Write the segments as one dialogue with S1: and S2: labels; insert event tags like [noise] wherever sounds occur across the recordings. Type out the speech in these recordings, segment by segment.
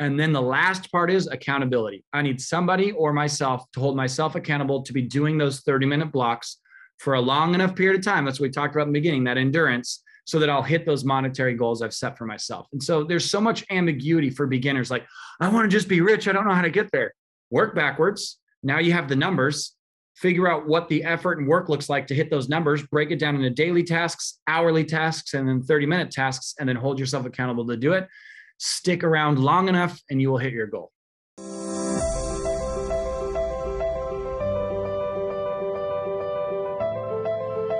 S1: And then the last part is accountability. I need somebody or myself to hold myself accountable to be doing those 30 minute blocks for a long enough period of time. That's what we talked about in the beginning, that endurance, so that I'll hit those monetary goals I've set for myself. And so there's so much ambiguity for beginners like, I want to just be rich. I don't know how to get there. Work backwards. Now you have the numbers. Figure out what the effort and work looks like to hit those numbers, break it down into daily tasks, hourly tasks, and then 30 minute tasks, and then hold yourself accountable to do it stick around long enough and you will hit your goal.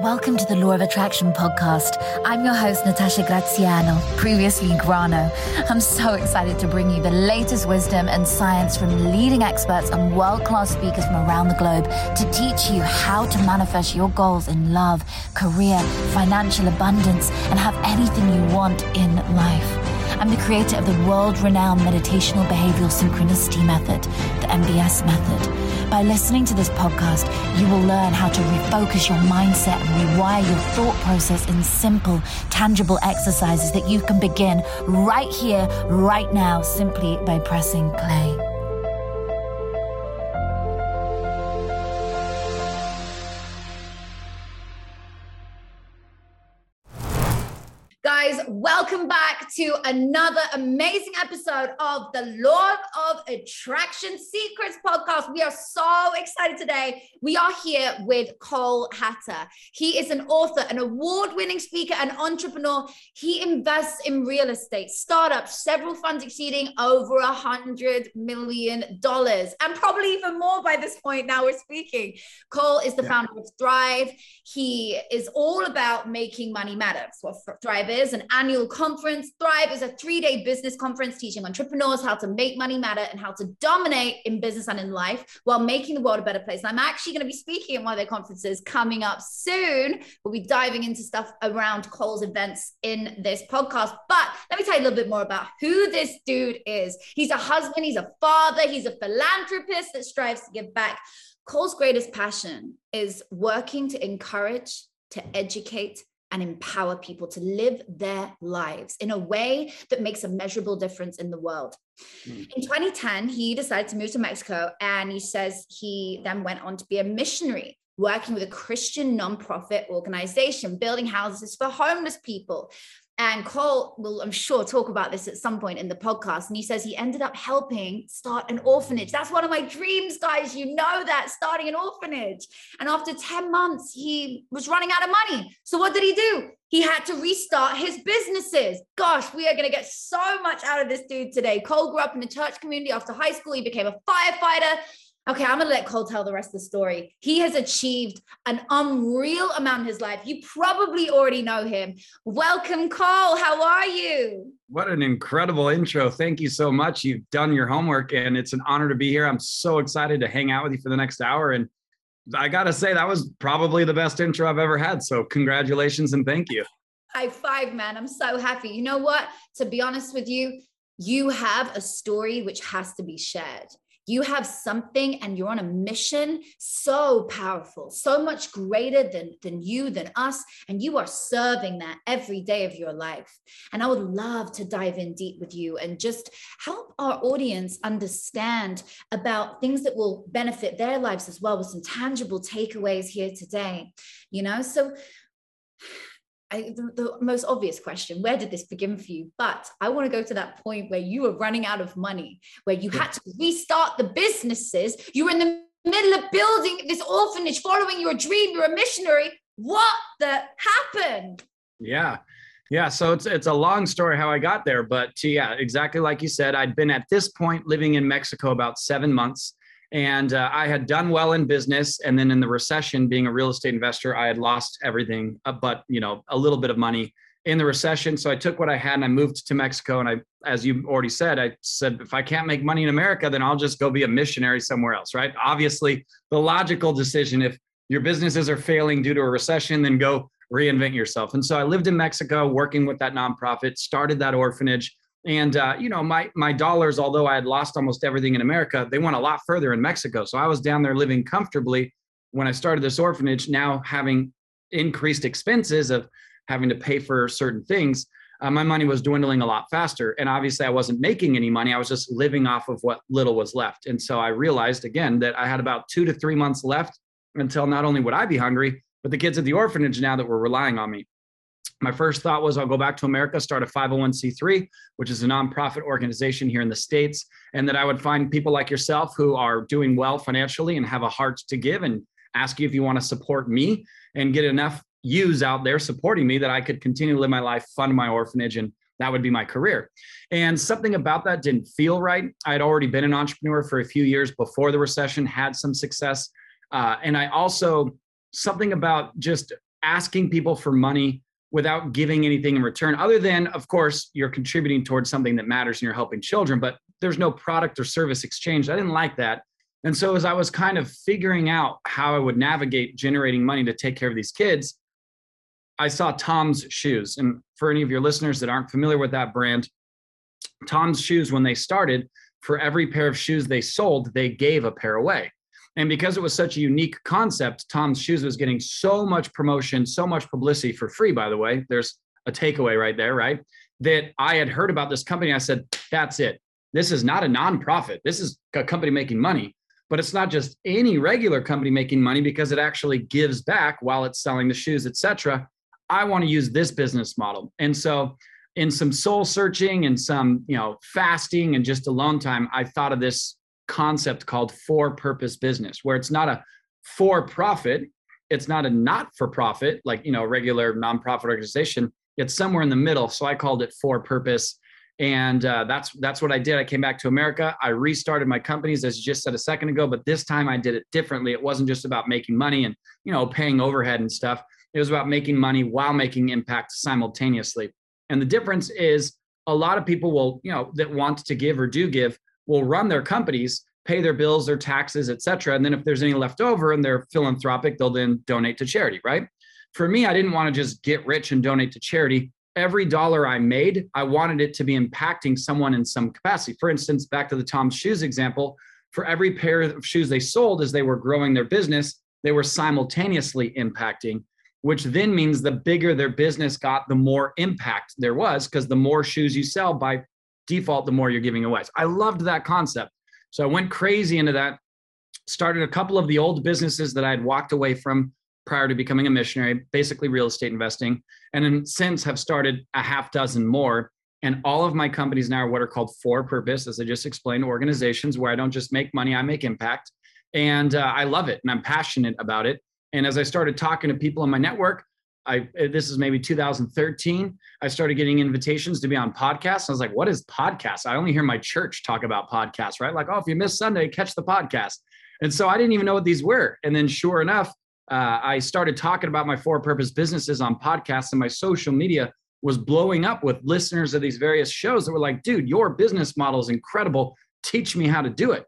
S2: Welcome to the Law of Attraction podcast. I'm your host, Natasha Graziano, previously Grano. I'm so excited to bring you the latest wisdom and science from leading experts and world class speakers from around the globe to teach you how to manifest your goals in love, career, financial abundance, and have anything you want in life. I'm the creator of the world renowned meditational behavioral synchronicity method, the MBS method. By listening to this podcast, you will learn how to refocus your mindset and rewire your thought process in simple, tangible exercises that you can begin right here, right now, simply by pressing play. Welcome back to another amazing episode of the Law of Attraction Secrets podcast. We are so excited today. We are here with Cole Hatter. He is an author, an award winning speaker, and entrepreneur. He invests in real estate, startups, several funds exceeding over a hundred million dollars, and probably even more by this point. Now we're speaking. Cole is the yeah. founder of Thrive. He is all about making money matter. So, what Thrive is an annual annual conference. Thrive is a three day business conference teaching entrepreneurs how to make money matter and how to dominate in business and in life while making the world a better place. And I'm actually going to be speaking at one of their conferences coming up soon. We'll be diving into stuff around Cole's events in this podcast. But let me tell you a little bit more about who this dude is. He's a husband, he's a father, he's a philanthropist that strives to give back. Cole's greatest passion is working to encourage, to educate, and empower people to live their lives in a way that makes a measurable difference in the world. Mm. In 2010, he decided to move to Mexico and he says he then went on to be a missionary working with a Christian nonprofit organization, building houses for homeless people, and Cole will, I'm sure, talk about this at some point in the podcast. And he says he ended up helping start an orphanage. That's one of my dreams, guys. You know that, starting an orphanage. And after 10 months, he was running out of money. So what did he do? He had to restart his businesses. Gosh, we are going to get so much out of this dude today. Cole grew up in the church community after high school. He became a firefighter. Okay, I'm gonna let Cole tell the rest of the story. He has achieved an unreal amount in his life. You probably already know him. Welcome, Cole. How are you?
S1: What an incredible intro. Thank you so much. You've done your homework and it's an honor to be here. I'm so excited to hang out with you for the next hour. And I gotta say, that was probably the best intro I've ever had. So, congratulations and thank you.
S2: High five, man. I'm so happy. You know what? To be honest with you, you have a story which has to be shared. You have something and you're on a mission so powerful, so much greater than, than you, than us. And you are serving that every day of your life. And I would love to dive in deep with you and just help our audience understand about things that will benefit their lives as well with some tangible takeaways here today. You know, so I, the, the, most obvious question where did this begin for you? But i want to go to that point where you were running out of money where you had to restart the businesses. You were in the middle of building this orphanage following your dream you're a missionary. What the happened?
S1: Yeah. Yeah so it's it's a long story how i got there but yeah exactly like you said i'd been at this point living in mexico about seven months and uh, I had done well in business, and then in the recession, being a real estate investor, I had lost everything, uh, but you know, a little bit of money in the recession. So I took what I had and I moved to Mexico. And I, as you already said, I said if I can't make money in America, then I'll just go be a missionary somewhere else. Right? Obviously, the logical decision if your businesses are failing due to a recession, then go reinvent yourself. And so I lived in Mexico, working with that nonprofit, started that orphanage and uh, you know, my my dollars, although I had lost almost everything in America, they went a lot further in Mexico. So I was down there living comfortably when I started this orphanage. Now having increased expenses of having to pay for certain things, uh, my money was dwindling a lot faster. And obviously, I wasn't making any money. I was just living off of what little was left. And so I realized again that I had about two to three months left until not only would I be hungry, but the kids at the orphanage now that were relying on me. My first thought was I'll go back to America, start a 501c3, which is a nonprofit organization here in the States, and that I would find people like yourself who are doing well financially and have a heart to give and ask you if you want to support me and get enough use out there supporting me that I could continue to live my life, fund my orphanage, and that would be my career. And something about that didn't feel right. I had already been an entrepreneur for a few years before the recession, had some success. Uh, and I also, something about just asking people for money without giving anything in return, other than, of course, you're contributing towards something that matters and you're helping children, but there's no product or service exchange. I didn't like that. And so, as I was kind of figuring out how I would navigate generating money to take care of these kids, I saw Tom's shoes. And for any of your listeners that aren't familiar with that brand, Tom's shoes, when they started, for every pair of shoes they sold, they gave a pair away. And because it was such a unique concept, Tom's Shoes was getting so much promotion, so much publicity for free, by the way. There's a takeaway right there, right? That I had heard about this company. I said, that's it. This is not a nonprofit. This is a company making money, but it's not just any regular company making money because it actually gives back while it's selling the shoes, etc. I want to use this business model. And so in some soul searching and some, you know, fasting and just alone time, I thought of this concept called for purpose business, where it's not a for profit, it's not a not for profit, like, you know, regular nonprofit organization. It's somewhere in the middle. So I called it for purpose. And uh, that's that's what I did. I came back to America. I restarted my companies, as you just said a second ago, but this time I did it differently. It wasn't just about making money and you know paying overhead and stuff. It was about making money while making impact simultaneously. And the difference is a lot of people will, you know, that want to give or do give will run their companies, pay their bills, their taxes, et cetera. And then if there's any left over and they're philanthropic, they'll then donate to charity, right? For me, I didn't want to just get rich and donate to charity. Every dollar I made, I wanted it to be impacting someone in some capacity. For instance, back to the Tom's shoes example, for every pair of shoes they sold as they were growing their business, they were simultaneously impacting, which then means the bigger their business got, the more impact there was, because the more shoes you sell by default, the more you're giving away. So I loved that concept. So I went crazy into that, started a couple of the old businesses that I had walked away from prior to becoming a missionary, basically real estate investing, and then since have started a half dozen more. And all of my companies now are what are called for purpose, as I just explained, organizations where I don't just make money, I make impact. And uh, I love it and I'm passionate about it. And as I started talking to people in my network, I this is maybe 2013. I started getting invitations to be on podcasts. I was like, what is podcast? I only hear my church talk about podcasts, right? Like, oh, if you miss Sunday, catch the podcast. And so I didn't even know what these were. And then sure enough, uh, I started talking about my for purpose businesses on podcasts, and my social media was blowing up with listeners of these various shows that were like, dude, your business model is incredible. Teach me how to do it.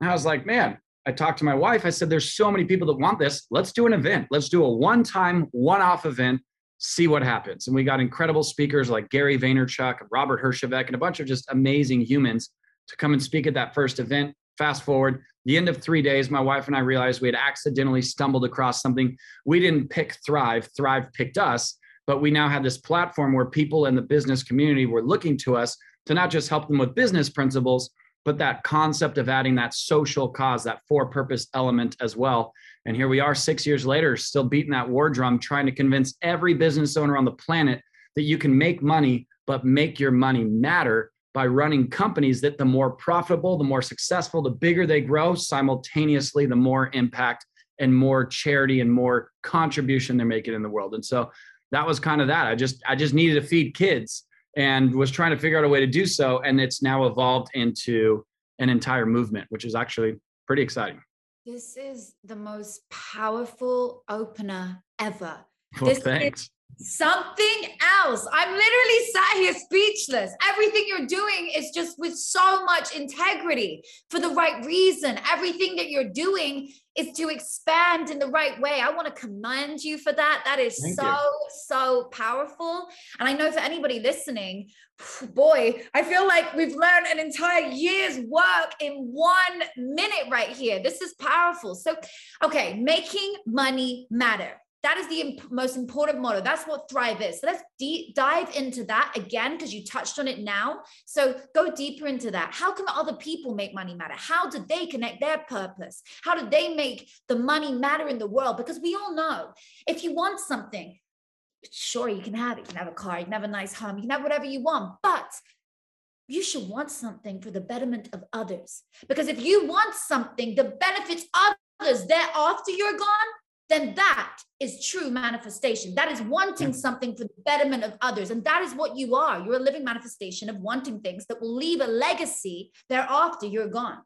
S1: And I was like, man, I talked to my wife. I said, there's so many people that want this. Let's do an event. Let's do a one time, one off event, see what happens. And we got incredible speakers like Gary Vaynerchuk, Robert Herjavec, and a bunch of just amazing humans to come and speak at that first event. Fast forward, the end of three days, my wife and I realized we had accidentally stumbled across something. We didn't pick Thrive, Thrive picked us, but we now had this platform where people in the business community were looking to us to not just help them with business principles, but that concept of adding that social cause, that for purpose element as well. And here we are six years later, still beating that war drum, trying to convince every business owner on the planet that you can make money, but make your money matter by running companies that the more profitable, the more successful, the bigger they grow, simultaneously, the more impact and more charity and more contribution they're making in the world. And so that was kind of that. I just I just needed to feed kids and was trying to figure out a way to do so. And it's now evolved into an entire movement, which is actually pretty exciting.
S2: This is the most powerful opener ever.
S1: Well,
S2: this
S1: thanks.
S2: Something else. I'm literally sat here speechless. Everything you're doing is just with so much integrity for the right reason. Everything that you're doing is to expand in the right way. I want to commend you for that. That is Thank so, you. so powerful. And I know for anybody listening, boy, I feel like we've learned an entire year's work in one minute right here. This is powerful. So, okay, making money matter That is the imp- most important motto. That's what Thrive is. So let's dive into that again because you touched on it now. So go deeper into that. How can other people make money matter? How do they connect their purpose? How do they make the money matter in the world? Because we all know if you want something, sure you can have it. You can have a car, you can have a nice home, you can have whatever you want, but you should want something for the betterment of others. Because if you want something that benefits others thereafter you're gone, then that is true manifestation. That is wanting something for the betterment of others. And that is what you are. You're a living manifestation of wanting things that will leave a legacy thereafter you're gone.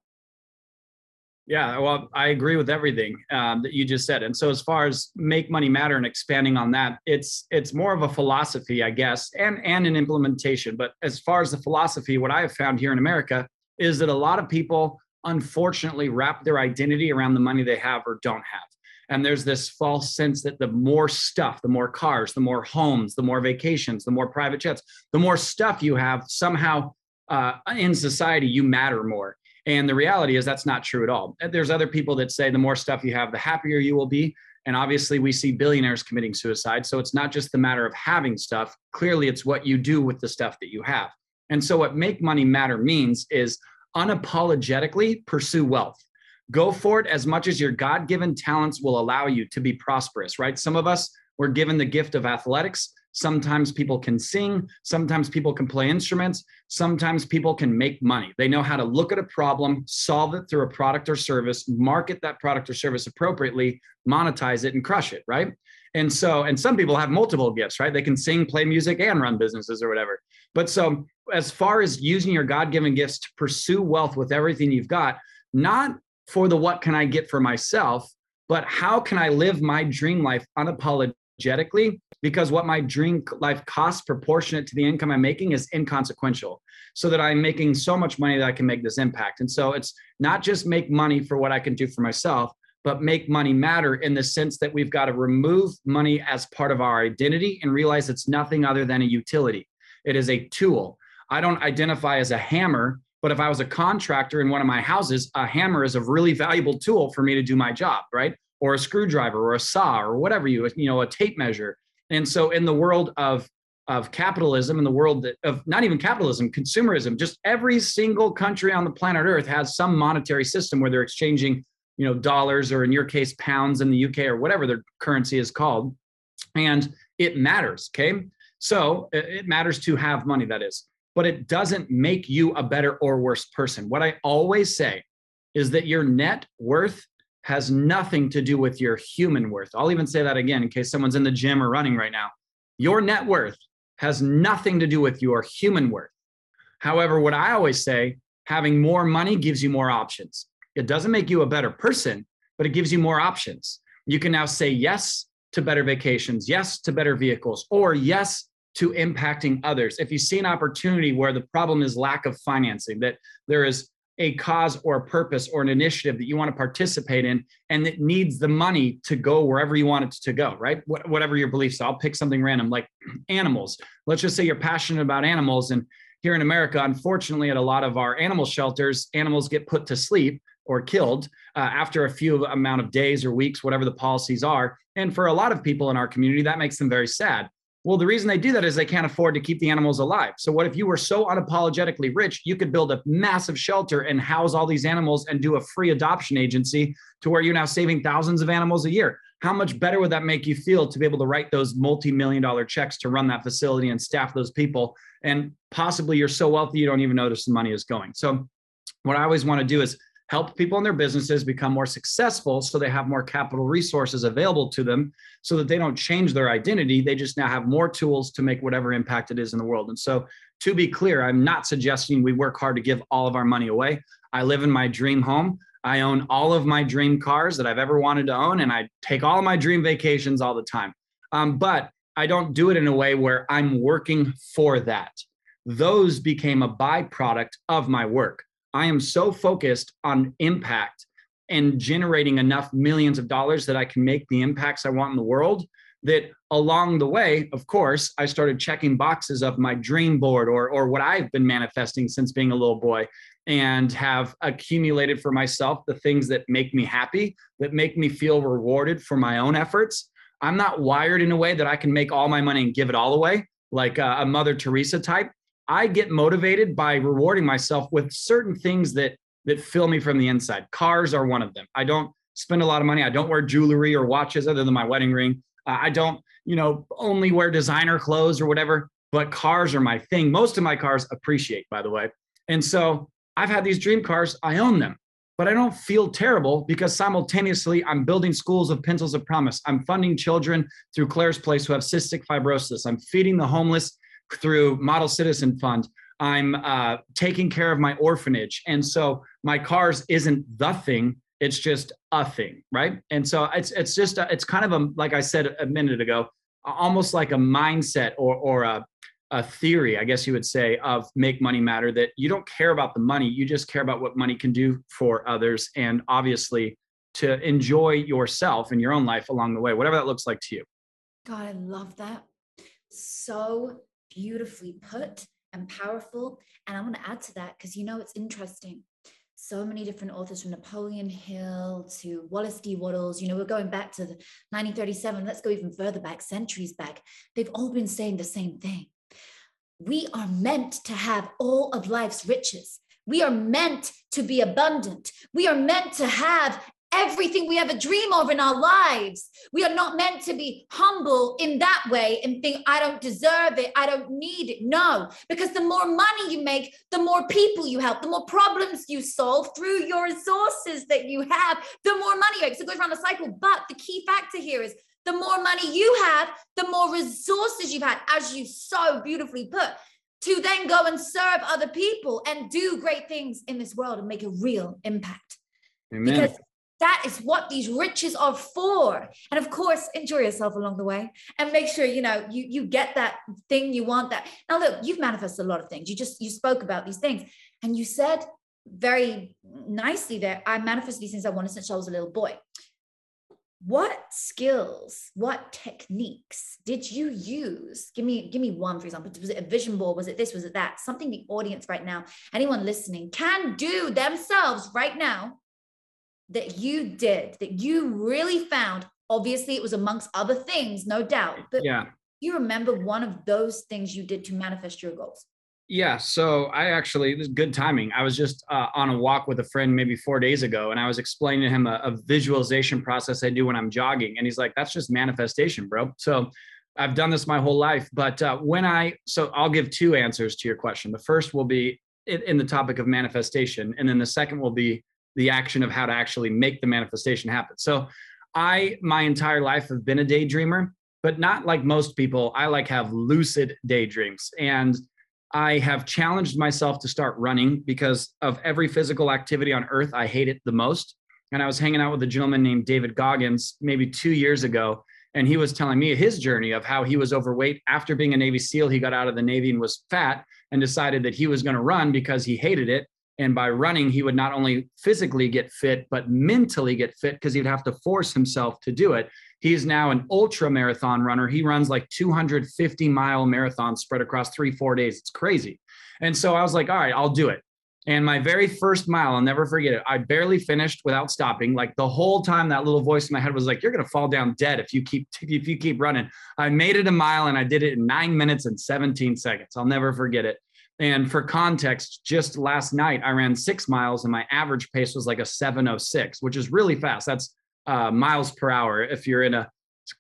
S1: Yeah, well, I agree with everything um, that you just said. And so, as far as make money matter and expanding on that, it's it's more of a philosophy, I guess, and and an implementation. But as far as the philosophy, what I have found here in America is that a lot of people, unfortunately, wrap their identity around the money they have or don't have. And there's this false sense that the more stuff, the more cars, the more homes, the more vacations, the more private jets, the more stuff you have, somehow uh, in society, you matter more. And the reality is that's not true at all. There's other people that say the more stuff you have, the happier you will be. And obviously, we see billionaires committing suicide. So it's not just the matter of having stuff. Clearly, it's what you do with the stuff that you have. And so, what make money matter means is unapologetically pursue wealth. Go for it as much as your God given talents will allow you to be prosperous, right? Some of us were given the gift of athletics. Sometimes people can sing. Sometimes people can play instruments. Sometimes people can make money. They know how to look at a problem, solve it through a product or service, market that product or service appropriately, monetize it, and crush it, right? And so, and some people have multiple gifts, right? They can sing, play music, and run businesses or whatever. But so, as far as using your God given gifts to pursue wealth with everything you've got, not for the what can I get for myself, but how can I live my dream life unapologetically because what my dream life costs proportionate to the income I'm making is inconsequential. So that I'm making so much money that I can make this impact. And so it's not just make money for what I can do for myself, but make money matter in the sense that we've got to remove money as part of our identity and realize it's nothing other than a utility. It is a tool. I don't identify as a hammer, but if I was a contractor in one of my houses, a hammer is a really valuable tool for me to do my job, right? Or a screwdriver or a saw or whatever you, you know, a tape measure. And so in the world of of capitalism, in the world that, of not even capitalism, consumerism, just every single country on the planet Earth has some monetary system where they're exchanging, you know, dollars or in your case, pounds in the UK or whatever their currency is called. And it matters. Okay. So it matters to have money, that is, but it doesn't make you a better or worse person. What I always say is that your net worth has nothing to do with your human worth. I'll even say that again in case someone's in the gym or running right now. Your net worth has nothing to do with your human worth. However, what I always say, having more money gives you more options. It doesn't make you a better person, but it gives you more options. You can now say yes to better vacations, yes to better vehicles, or yes to impacting others. If you see an opportunity where the problem is lack of financing, that there is a cause or a purpose or an initiative that you want to participate in and it needs the money to go wherever you want it to go, right? Wh- whatever your beliefs. I'll pick something random like [clears throat] animals. Let's just say you're passionate about animals. And here in America, unfortunately, at a lot of our animal shelters, animals get put to sleep or killed uh, after a few amount of days or weeks, whatever the policies are. And for a lot of people in our community, that makes them very sad. Well, the reason they do that is they can't afford to keep the animals alive. So, what if you were so unapologetically rich, you could build a massive shelter and house all these animals and do a free adoption agency to where you're now saving thousands of animals a year? How much better would that make you feel to be able to write those multi million dollar checks to run that facility and staff those people? And possibly you're so wealthy, you don't even notice the money is going. So, what I always want to do is help people in their businesses become more successful so they have more capital resources available to them so that they don't change their identity. They just now have more tools to make whatever impact it is in the world. And so, to be clear, I'm not suggesting we work hard to give all of our money away. I live in my dream home. I own all of my dream cars that I've ever wanted to own, and I take all my dream vacations all the time. Um, but I don't do it in a way where I'm working for that. Those became a byproduct of my work. I am so focused on impact and generating enough millions of dollars that I can make the impacts I want in the world that along the way, of course, I started checking boxes of my dream board or, or what I've been manifesting since being a little boy and have accumulated for myself the things that make me happy, that make me feel rewarded for my own efforts. I'm not wired in a way that I can make all my money and give it all away, like a, a Mother Teresa type. I get motivated by rewarding myself with certain things that that fill me from the inside. Cars are one of them. I don't spend a lot of money. I don't wear jewelry or watches other than my wedding ring. Uh, I don't, you know, only wear designer clothes or whatever, but cars are my thing. Most of my cars appreciate, by the way. And so I've had these dream cars, I own them, but I don't feel terrible because simultaneously I'm building schools of pencils of promise. I'm funding children through Claire's Place who have cystic fibrosis. I'm feeding the homeless through Model Citizen Fund. I'm uh, taking care of my orphanage. And so my cars isn't the thing, it's just a thing, right? And so it's it's just a, it's kind of a like I said a minute ago, almost like a mindset or or a a theory, I guess you would say, of make money matter that you don't care about the money, you just care about what money can do for others and obviously to enjoy yourself and your own life along the way, whatever that looks like to you.
S2: God, I love that. So beautifully put and powerful. And I want to add to that because you know it's interesting so many different authors from Napoleon Hill to Wallace D. Wattles. You know, we're going back to 1937. Let's go even further back, centuries back. They've all been saying the same thing. We are meant to have all of life's riches. We are meant to be abundant. We are meant to have everything we ever dream of in our lives. We are not meant to be humble in that way and think, I don't deserve it. I don't need it. No, because the more money you make, the more people you help, the more problems you solve through your resources that you have, the more money you make. So it goes around the cycle. But the key factor here is the more money you have, the more resources you've had, as you so beautifully put. To then go and serve other people and do great things in this world and make a real impact. Amen. Because that is what these riches are for. And of course enjoy yourself along the way and make sure you know you you get that thing you want that. Now look you've manifested a lot of things. You just you spoke about these things and you said very nicely that i manifested these things i wanted since i was a little boy. What skills what techniques did you use? Give me give me one for example. Was it a vision board? Was it this? Was it that? Something the audience right now anyone listening can do themselves right now that you did that you really found. Obviously it was amongst other things no doubt but yeah. you remember one of those things you did to manifest your goals?
S1: Yeah so i actually this good timing. I was just uh, on a walk with a friend maybe four days ago and i was explaining to him a, a visualization process i do when i'm jogging and he's like that's just manifestation bro. So i've done this my whole life but uh, when i so i'll give two answers to your question. The first will be in, in the topic of manifestation and then the second will be the action of how to actually make the manifestation happen. So I my entire life have been a daydreamer, but not like most people. I like have lucid daydreams and I have challenged myself to start running because of every physical activity on earth I hate it the most. And I was hanging out with a gentleman named David Goggins maybe 2 years ago and he was telling me his journey of how he was overweight after being a Navy SEAL. He got out of the Navy and was fat and decided that he was going to run because he hated it. And by running, he would not only physically get fit, but mentally get fit because he'd have to force himself to do it. He's now an ultra marathon runner. He runs like 250 mile marathons spread across three, four days. It's crazy. And so I was like, all right, I'll do it. And my very first mile, I'll never forget it. I barely finished without stopping. Like the whole time, that little voice in my head was like, "You're gonna fall down dead if you keep if you keep running." I made it a mile, and I did it in nine minutes and 17 seconds. I'll never forget it. And for context, just last night I ran six miles and my average pace was like a 706, which is really fast. That's uh, miles per hour. If you're in a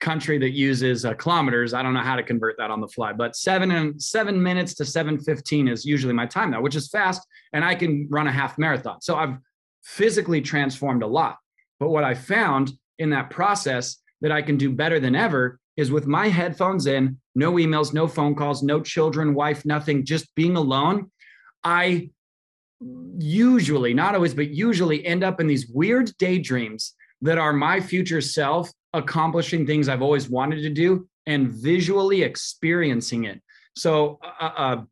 S1: country that uses uh, kilometers, I don't know how to convert that on the fly, but seven and seven minutes to 715 is usually my time now, which is fast. And I can run a half marathon. So I've physically transformed a lot. But what I found in that process that I can do better than ever is with my headphones in, no emails, no phone calls, no children, wife, nothing, just being alone. I usually, not always, but usually end up in these weird daydreams that are my future self accomplishing things I've always wanted to do and visually experiencing it. So, uh, uh,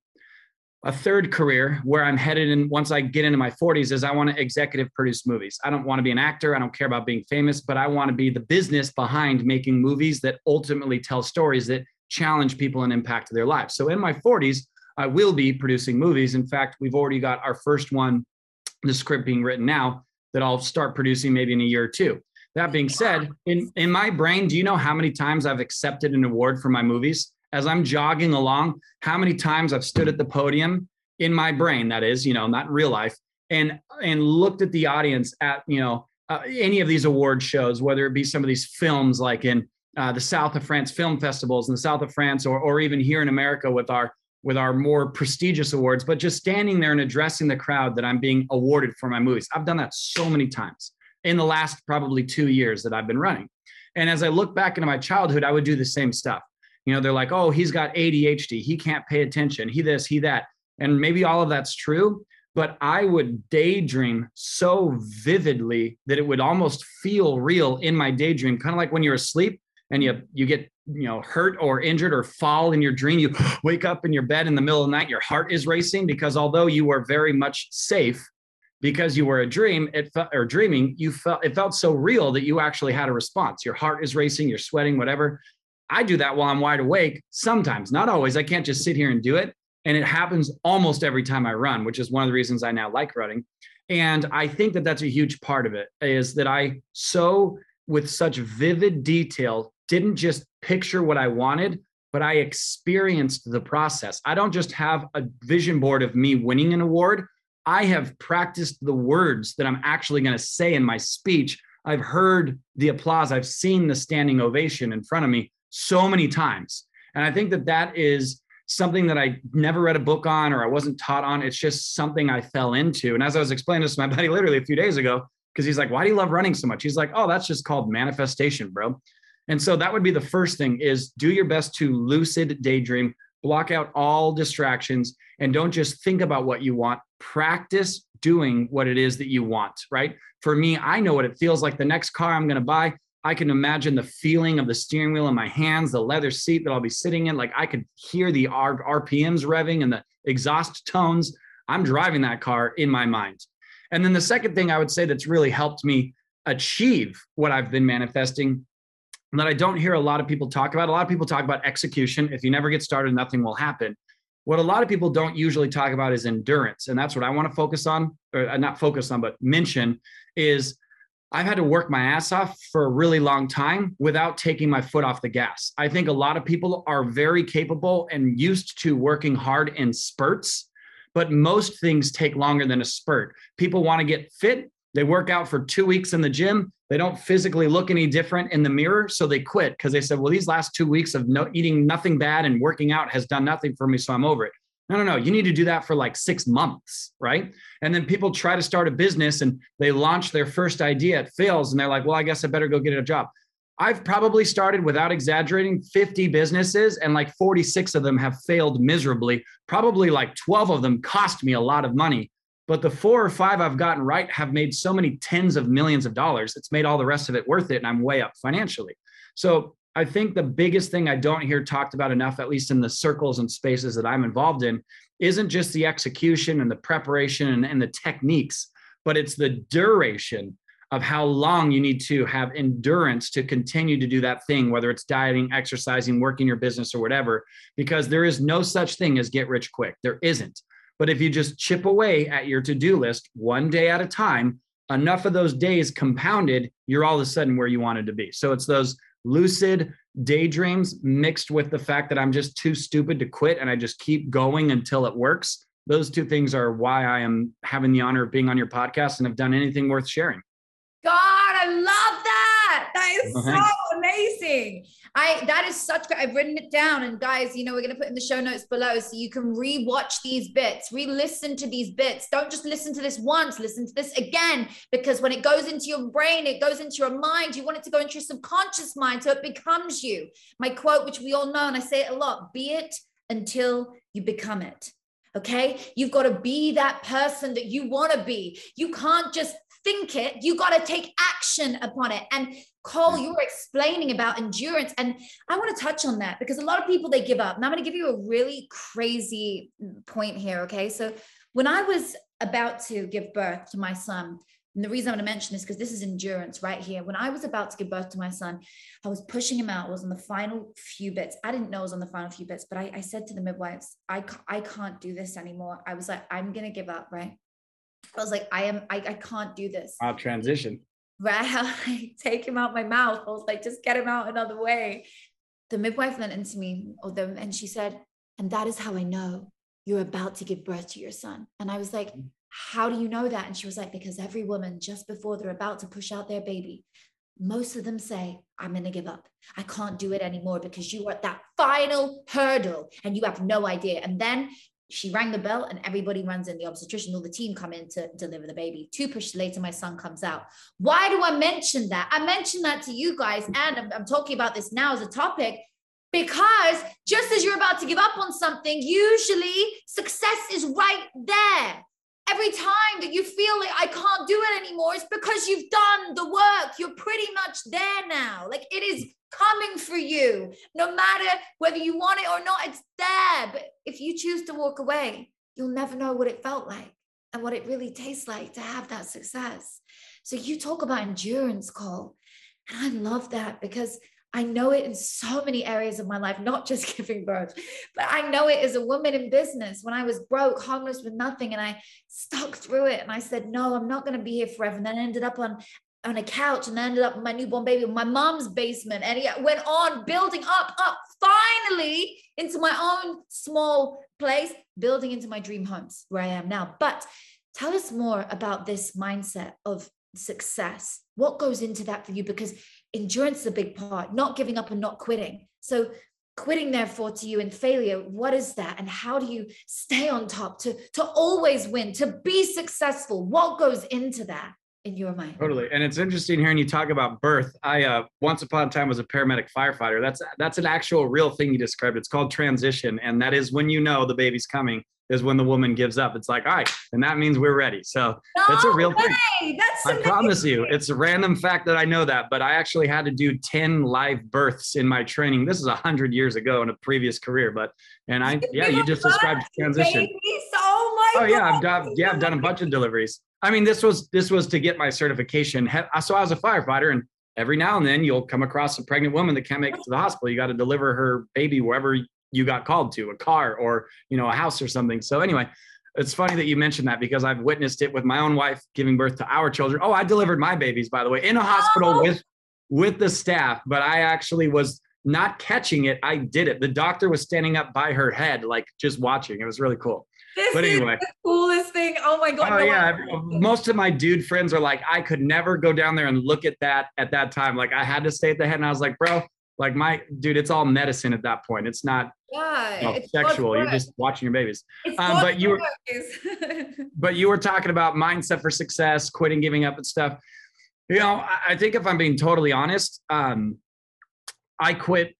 S1: a third career where I'm headed in once I get into my 40s is I want to executive produce movies. I don't want to be an actor. I don't care about being famous, but I want to be the business behind making movies that ultimately tell stories that challenge people and impact their lives. So in my 40s, I will be producing movies. In fact, we've already got our first one, the script being written now that I'll start producing maybe in a year or two. that being said, in, in my brain, do you know how many times I've accepted an award for my movies? As I'm jogging along, how many times I've stood at the podium in my brain, that is, you know, not real life, and and looked at the audience at, you know, uh, any of these award shows, whether it be some of these films like in uh, the South of France film festivals in the South of France, or or even here in America with our with our more prestigious awards, but just standing there and addressing the crowd that I'm being awarded for my movies. I've done that so many times in the last probably two years that I've been running. And as I look back into my childhood, I would do the same stuff. You know, they're like, oh, he's got ADHD. He can't pay attention. He this, he that. And maybe all of that's true, but I would daydream so vividly that it would almost feel real in my daydream, kind of like when you're asleep and you you get you know hurt or injured or fall in your dream you [gasps] wake up in your bed in the middle of the night your heart is racing because although you were very much safe because you were a dream it felt or dreaming you felt it felt so real that you actually had a response. Your heart is racing you're sweating whatever. I do that while i'm wide awake sometimes not always. I can't just sit here and do it. And it happens almost every time i run which is one of the reasons i now like running. And i think that that's a huge part of it is that i so with such vivid detail didn't just picture what i wanted but i experienced the process i don't just have a vision board of me winning an award I have practiced the words that I'm actually going to say in my speech. I've heard the applause. I've seen the standing ovation in front of me so many times. And I think that that is something that I never read a book on or I wasn't taught on. It's just something I fell into. And as I was explaining this to my [laughs] buddy literally a few days ago, because he's like, why do you love running so much? He's like, oh, that's just called manifestation, bro. And so that would be the first thing is do your best to lucid daydream, block out all distractions and don't just think about what you want. Practice doing what it is that you want right? For me i know what it feels like the next car i'm going to buy. I can imagine the feeling of the steering wheel in my hands the leather seat that i'll be sitting in. Like i could hear the rpms revving and the exhaust tones. I'm driving that car in my mind. And then the second thing i would say that's really helped me achieve what i've been manifesting that I don't hear a lot of people talk about. A lot of people talk about execution. If you never get started, nothing will happen. What a lot of people don't usually talk about is endurance. And that's what I want to focus on, or uh, not focus on, but mention is I've had to work my ass off for a really long time without taking my foot off the gas. I think a lot of people are very capable and used to working hard in spurts, but most things take longer than a spurt. People want to get fit, they work out for two weeks in the gym. They don't physically look any different in the mirror. So they quit because they said, well, these last two weeks of no, eating nothing bad and working out has done nothing for me. So I'm over it. No, no, no. You need to do that for like six months, right? And then people try to start a business and they launch their first idea, it fails, and they're like, well, I guess I better go get a job. I've probably started without exaggerating 50 businesses, and like 46 of them have failed miserably. Probably like 12 of them cost me a lot of money but the four or five I've gotten right have made so many tens of millions of dollars. It's made all the rest of it worth it. And I'm way up financially. So I think the biggest thing I don't hear talked about enough, at least in the circles and spaces that I'm involved in, isn't just the execution and the preparation and, and the techniques, but it's the duration of how long you need to have endurance to continue to do that thing, whether it's dieting, exercising, working your business, or whatever, because there is no such thing as get rich quick. There isn't. But if you just chip away at your to do list one day at a time, enough of those days compounded, you're all of a sudden where you wanted to be. So it's those lucid daydreams mixed with the fact that I'm just too stupid to quit and I just keep going until it works. Those two things are why I am having the honor of being on your podcast and have done anything worth sharing.
S2: God, I love that. That is so amazing. I that is such. I've written it down, and guys, you know, we're gonna put in the show notes below so you can re-watch these bits, re-listen to these bits. Don't just listen to this once, listen to this again, because when it goes into your brain, it goes into your mind. You want it to go into your subconscious mind, so it becomes you. My quote, which we all know, and I say it a lot: "Be it until you become it." Okay. You've got to be that person that you want to be. You can't just think it, you got to take action upon it. And Cole, mm. you were explaining about endurance. And I want to touch on that because a lot of people they give up. And I'm going to give you a really crazy point here. Okay. So when I was about to give birth to my son, and the reason I'm going to mention this because this is endurance right here. When I was about to give birth to my son, I was pushing him out. I was on the final few bits. I didn't know I was on the final few bits, but I, I said to the midwives, I, I can't do this anymore. I was like, I'm going to give up, right? I was like, I am, I, I can't do this.
S1: I'll transition.
S2: right? [laughs] I take him out my mouth. I was like, just get him out another way. The midwife went into me, or the, and she said, and that is how I know you're about to give birth to your son. And I was like, mm. how do you know that? And she was like, because every woman just before they're about to push out their baby, most of them say, I'm going to give up. I can't do it anymore because you are at that final hurdle and you have no idea. And then she rang the bell and everybody runs in the obstetrician. All the team come in to deliver the baby. Two pushes later my son comes out. Why do i mention that? I mention that to you guys and I'm, I'm, talking about this now as a topic because just as you're about to give up on something usually success is right there. Every time that you feel like I can't do it anymore, it's because you've done the work. You're pretty much there now. Like it is coming for you. No matter whether you want it or not, it's there. But if you choose to walk away, you'll never know what it felt like and what it really tastes like to have that success. So you talk about endurance, Cole. And I love that because I know it in so many areas of my life, not just [laughs] giving birth, but I know it as a woman in business when I was broke, homeless with nothing, and I stuck through it. And I said, No, I'm not going to be here forever. And then I ended up on on a couch and I ended up with my newborn baby in my mom's basement. And it went on building up up finally into my own small place building into my dream homes where i am now. But tell us more about this mindset of success. What goes into that for you? Because endurance is a big part, not giving up and not quitting. So quitting therefore to you and failure what is that? And how do you stay on top to to always win to be successful? What goes into that in your mind
S1: totally and it's interesting hearing you talk about birth i uh once upon a time was a paramedic firefighter that's that's an actual real thing you described it's called transition and that is when you know the baby's coming is when the woman gives up. It's like, all right, and that means we're ready. So no it's a real way. thing. That's I promise you, it's a random fact that I know that, but I actually had to do 10 live births in my training. This is a hundred years ago in a previous career, but and I yeah, you just described transition.
S2: Oh
S1: my oh yeah, I've done yeah, I've done a bunch of deliveries. I mean, this was this was to get my certification. So I was a firefighter and every now and then you'll come across a pregnant woman that can't make it to the hospital. You got to deliver her baby wherever you got called to a car or you know a house or something so anyway it's funny that you mentioned that because i've witnessed it with my own wife giving birth to our children oh i delivered my babies by the way in a hospital oh. with with the staff but i actually was not catching it i did it the doctor was standing up by her head like just watching it was really cool
S2: this but anyway, is the coolest thing. Oh my god!
S1: Oh no yeah, most of my dude friends are like, I could never go down there and look at that at that time. Like I had to stay at the head, and I was like, bro, like my dude, it's all medicine at that point. It's not yeah, no, it's sexual. You're just watching your babies. Um, but you were, [laughs] but you were talking about mindset for success, quitting, giving up, and stuff. You know, I, I think if I'm being totally honest, um, I quit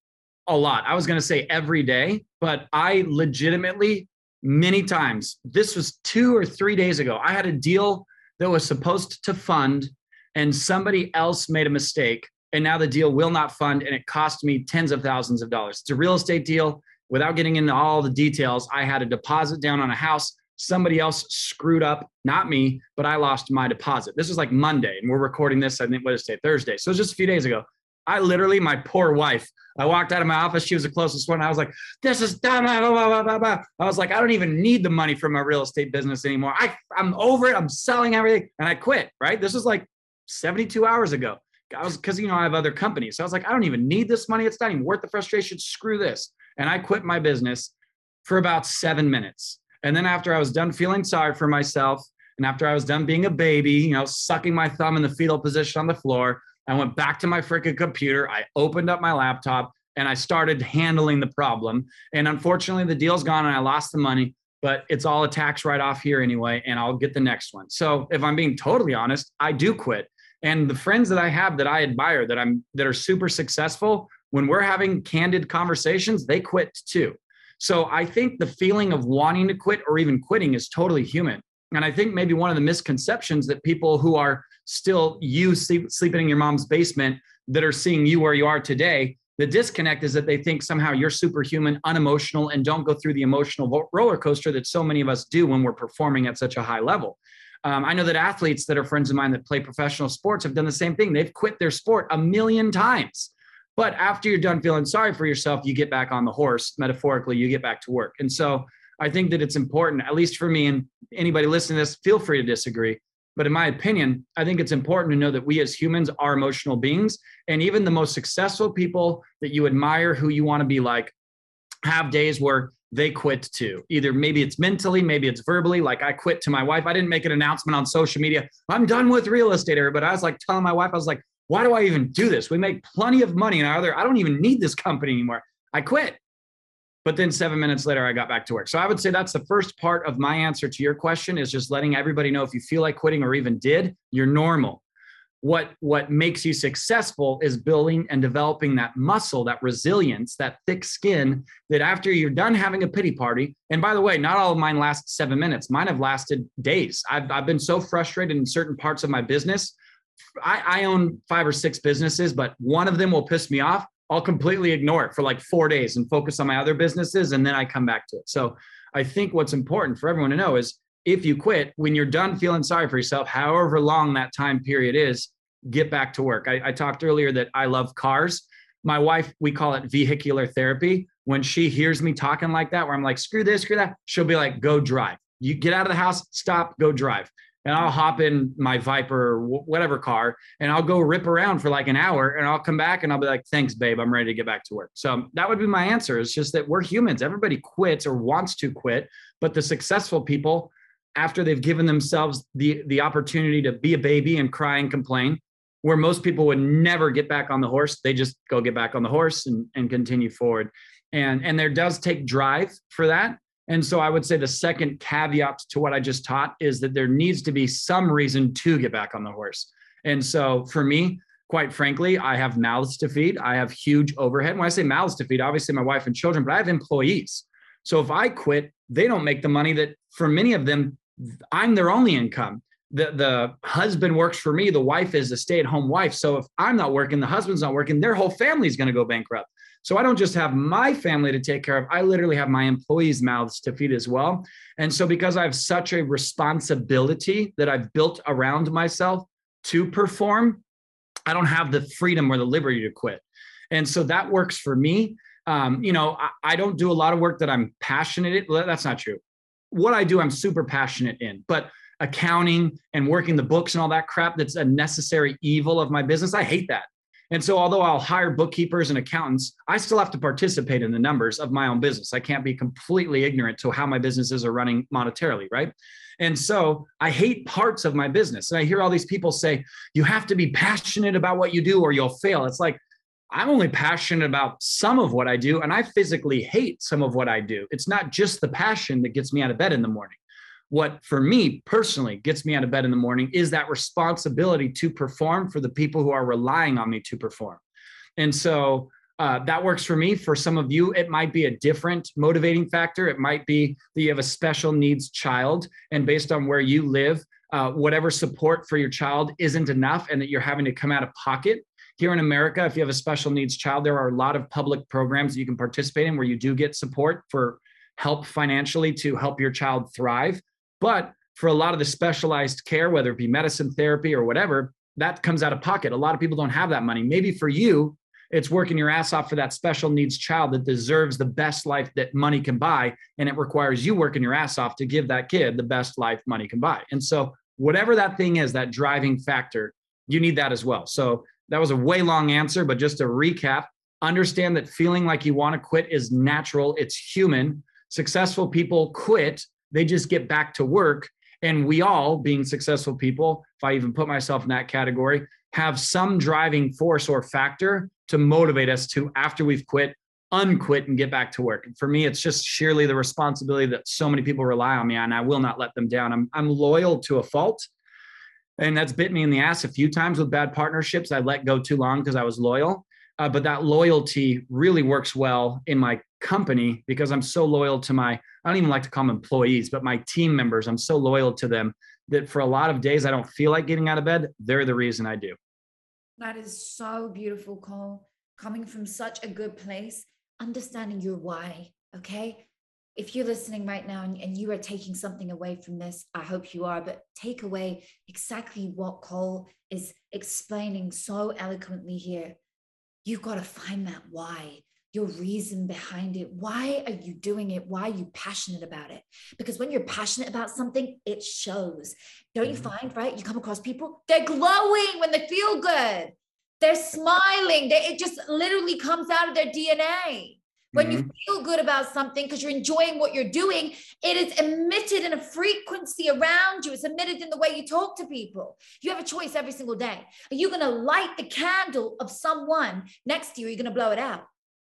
S1: a lot. I was going to say every day, but I legitimately many times. This was two or three days ago. I had a deal that was supposed to fund, and somebody else made a mistake and now the deal will not fund and it cost me tens of thousands of dollars. It's a real estate deal. Without getting into all the details, I had a deposit down on a house. Somebody else screwed up, not me, but I lost my deposit. This was like Monday, and we're recording this, I think, what is today? Thursday. So it was just a few days ago. I literally, my poor wife, I walked out of my office. She was the closest one. I was like, this is dumb. Blah, blah, blah, blah. I was like, I don't even need the money from my real estate business anymore. I, I'm over it. I'm selling everything. And I quit, right? This was like 72 hours ago. I was because you know I have other companies. So I was like, I don't even need this money. It's not even worth the frustration. Screw this. And I quit my business for about seven minutes. And then after I was done feeling sorry for myself, and after I was done being a baby, you know, sucking my thumb in the fetal position on the floor, I went back to my freaking computer. I opened up my laptop and I started handling the problem. And unfortunately, the deal's gone and I lost the money, but it's all a tax write off here anyway, and I'll get the next one. So if I'm being totally honest, I do quit and the friends that i have that i admire that i'm that are super successful when we're having candid conversations they quit too so i think the feeling of wanting to quit or even quitting is totally human and i think maybe one of the misconceptions that people who are still you sleep, sleeping in your mom's basement that are seeing you where you are today the disconnect is that they think somehow you're superhuman unemotional and don't go through the emotional roller coaster that so many of us do when we're performing at such a high level um, I know that athletes that are friends of mine that play professional sports have done the same thing. They've quit their sport a million times. But after you're done feeling sorry for yourself, you get back on the horse. Metaphorically, you get back to work. And so I think that it's important, at least for me and anybody listening to this, feel free to disagree. But in my opinion, I think it's important to know that we as humans are emotional beings. And even the most successful people that you admire, who you want to be like, have days where they quit too. Either maybe it's mentally, maybe it's verbally. Like I quit to my wife. I didn't make an announcement on social media. I'm done with real estate, but I was like telling my wife, I was like, why do I even do this? We make plenty of money and either I don't even need this company anymore. I quit. But then seven minutes later, I got back to work. So I would say that's the first part of my answer to your question is just letting everybody know if you feel like quitting or even did, you're normal. What, what makes you successful is building and developing that muscle, that resilience, that thick skin that after you're done having a pity party, and by the way, not all of mine last seven minutes, mine have lasted days. I've, I've been so frustrated in certain parts of my business I, I own five or six businesses, but one of them will piss me off. I'll completely ignore it for like four days and focus on my other businesses. And then I come back to it. So I think what's important for everyone to know is if you quit, when you're done feeling sorry for yourself, however long that time period is, get back to work. I, I talked earlier that I love cars. My wife, we call it vehicular therapy. When she hears me talking like that, where I'm like, screw this, screw that, she'll be like, go drive. You get out of the house, stop, go drive and I'll hop in my Viper or whatever car and I'll go rip around for like an hour and I'll come back and I'll be like, thanks, babe. I'm ready to get back to work. So that would be my answer. It's just that we're humans. Everybody quits or wants to quit, but the successful people, after they've given themselves the, the opportunity to be a baby and cry and complain, where most people would never get back on the horse, they just go get back on the horse and, and continue forward. And, and there does take drive for that and so I would say the second caveat to what I just taught is that there needs to be some reason to get back on the horse. And so for me, quite frankly, I have mouths to feed. I have huge overhead. When I say mouths to feed, obviously my wife and children, but I have employees. So if I quit, they don't make the money that for many of them, I'm their only income. The, the husband works for me. The wife is a stay at home wife. So if I'm not working, the husband's not working, their whole family is going to go bankrupt. So I don't just have my family to take care of, I literally have my employees' mouths to feed as well. And so because I have such a responsibility that I've built around myself to perform, I don't have the freedom or the liberty to quit. And so that works for me. Um, you know, I, I don't do a lot of work that I'm passionate in. That's not true. What I do, I'm super passionate in, but accounting and working the books and all that crap that's a necessary evil of my business, I hate that. And so, although I'll hire bookkeepers and accountants, I still have to participate in the numbers of my own business. I can't be completely ignorant to how my businesses are running monetarily, right? And so, I hate parts of my business. And I hear all these people say, you have to be passionate about what you do or you'll fail. It's like, I'm only passionate about some of what I do, and I physically hate some of what I do. It's not just the passion that gets me out of bed in the morning what for me personally gets me out of bed in the morning is that responsibility to perform for the people who are relying on me to perform. And so uh, that works for me. For some of you, it might be a different motivating factor. It might be that you have a special needs child, and based on where you live, uh, whatever support for your child isn't enough, and that you're having to come out of pocket. Here in America, if you have a special needs child, there are a lot of public programs that you can participate in where you do get support for help financially to help your child thrive. But for a lot of the specialized care, whether it be medicine, therapy, or whatever, that comes out of pocket. A lot of people don't have that money. Maybe for you, it's working your ass off for that special needs child that deserves the best life that money can buy. And it requires you working your ass off to give that kid the best life money can buy. And so, whatever that thing is, that driving factor, you need that as well. So, that was a way long answer, but just to recap, understand that feeling like you want to quit is natural, it's human. Successful people quit they just get back to work. And we all, being successful people, if I even put myself in that category, have some driving force or factor to motivate us to, after we've quit, unquit and get back to work. And for me, it's just sheerly the responsibility that so many people rely on me on. I will not let them down. I'm, I'm loyal to a fault. And that's bit me in the ass a few times with bad partnerships. I let go too long because I was loyal. Uh, but that loyalty really works well in my company because I'm so loyal to my, I don't even like to call them employees, but my team members. I'm so loyal to them that for a lot of days I don't feel like getting out of bed. They're the reason I do.
S2: That is so beautiful, Cole. Coming from such a good place, understanding your why. Okay. If you're listening right now and, and you are taking something away from this, I hope you are, but take away exactly what Cole is explaining so eloquently here. You've got to find that why your reason behind it. Why are you doing it? Why are you passionate about it? Because when you're passionate about something, it shows. Don't you mm-hmm. find, right? You come across people, they're glowing when they feel good. They're smiling. They, it just literally comes out of their DNA. When mm-hmm. you feel good about something because you're enjoying what you're doing, it is emitted in a frequency around you. It's emitted in the way you talk to people. You have a choice every single day. Are you going to light the candle of someone next to you? Or are you going to blow it out?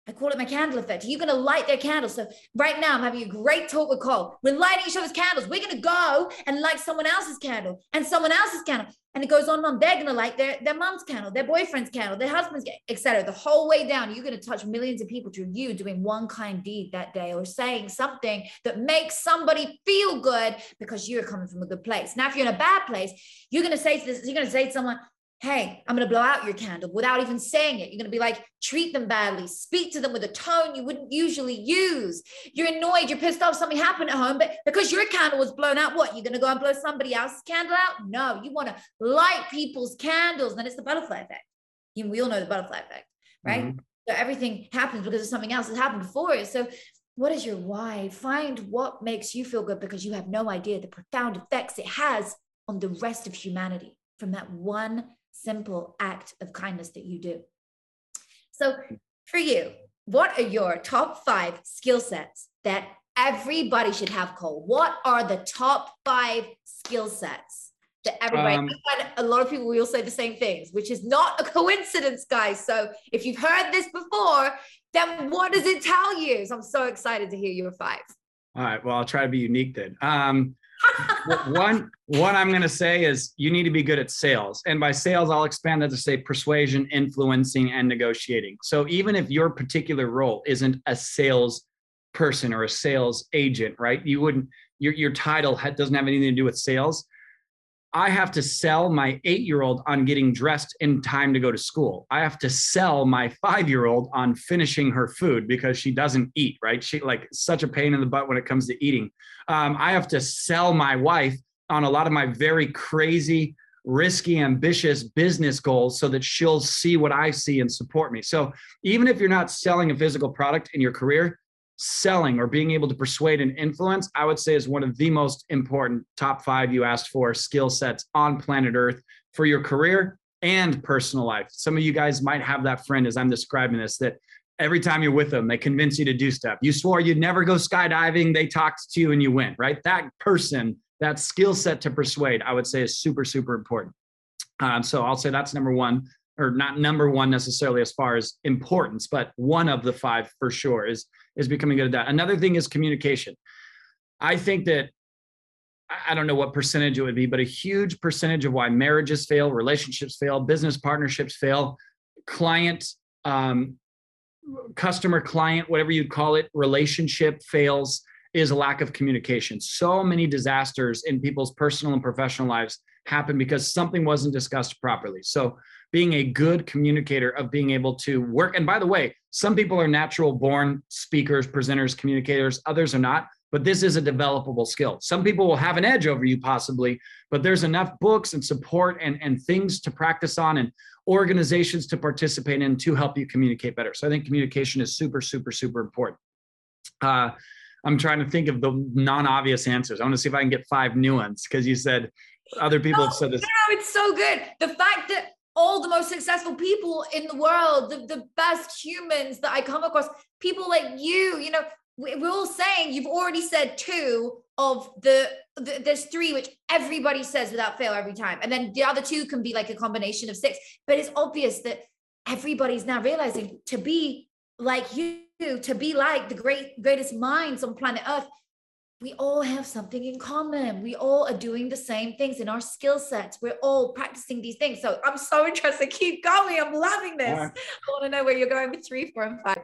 S2: I call it my candle effect. You're going to light their candles. So right now, I'm having a great talk with Cole. We're lighting each other's candles. We're going to go and light someone else's candle and someone else's candle. And it goes on and on. They're going to light their, their mom's candle, their boyfriend's candle, their husband's, etc. The whole way down, you're going to touch millions of people through you doing one kind deed that day or saying something that makes somebody feel good because you're coming from a good place. Now, if you're in a bad place, you're going to say to this, you're going to say to someone, hey, I'm going to blow out your candle without even saying it. You're going to be like, treat them badly, speak to them with a tone you wouldn't usually use. You're annoyed, you're pissed off, something happened at home, but because your candle was blown out, what? You're going to go and blow somebody else's candle out? No, you want to light people's candles. Then it's the butterfly effect. You, we all know the butterfly effect, right? Mm-hmm. So everything happens because of something else that happened before it. So what is your why? Find what makes you feel good because you have no idea the profound effects it has on the rest of humanity from that one simple act of kindness that you do. So, for you, what are your top five skill sets that everybody should have, Cole? What are the top five skill sets that everybody, um, a lot of people will say the same things, which is not a [laughs] coincidence, guys. So, if you've heard this before, then what does it tell you? So, I'm so excited to hear your five.
S1: All right. Well, I'll try to be unique then. Um, one one I'm going to say is you need to be good at sales, and by sales, I'll expand that to say persuasion, influencing, and negotiating. So even if your particular role isn't a sales person or a sales agent, right? You wouldn't your your title doesn't have anything to do with sales. I have to sell my eight year old on getting dressed in time to go to school. I have to sell my five year old on finishing her food because she doesn't eat, right? She like such a pain in the butt when it comes to eating. Um, I have to sell my wife on a lot of my very crazy, risky, ambitious business goals so that she'll see what I see and support me. So even if you're not selling a physical product in your career, selling or being able to persuade and influence, I would say is one of the most important top five you asked for skill sets on planet Earth for your career and personal life. Some of you guys might have that friend as I'm describing this that every time you're with them, they convince you to do stuff. You swore you'd never go skydiving, they talked to you and you went, right? That person, that skill set to persuade, I would say is super, super important. Um, so I'll say that's number one or not number one necessarily as far as importance, but one of the five for sure is is becoming good at that. Another thing is communication. I think that I don't know what percentage it would be, but a huge percentage of why marriages fail, relationships fail, business partnerships fail, client, um, customer client, whatever you'd call it, relationship fails is a lack of communication. So many disasters in people's personal and professional lives happen because something wasn't discussed properly. So being a good communicator of being able to work. And by the way, some people are natural born speakers, presenters, communicators, others are not. But this is a developable skill. Some people will have an edge over you, possibly, but there's enough books and support and, and things to practice on and organizations to participate in to help you communicate better. So I think communication is super, super, super important. Uh, I'm trying to think of the non-obvious answers. I want to see if I can get five new ones because you said other people
S2: no,
S1: have said this.
S2: No, it's so good. The fact that all the most successful people in the world, the, the best humans that I come across, people like you, you know, we're all saying you've already said two of the, the, there's three which everybody says without fail every time. And then the other two can be like a combination of six. But it's obvious that everybody's now realizing to be like you to be like the great greatest minds on planet earth we all have something in common. We all are doing the same things in our skill sets. We're all practicing these things. So I'm so [laughs] interested. Keep going. I'm loving this. I want to know where you're going with three, four, and five.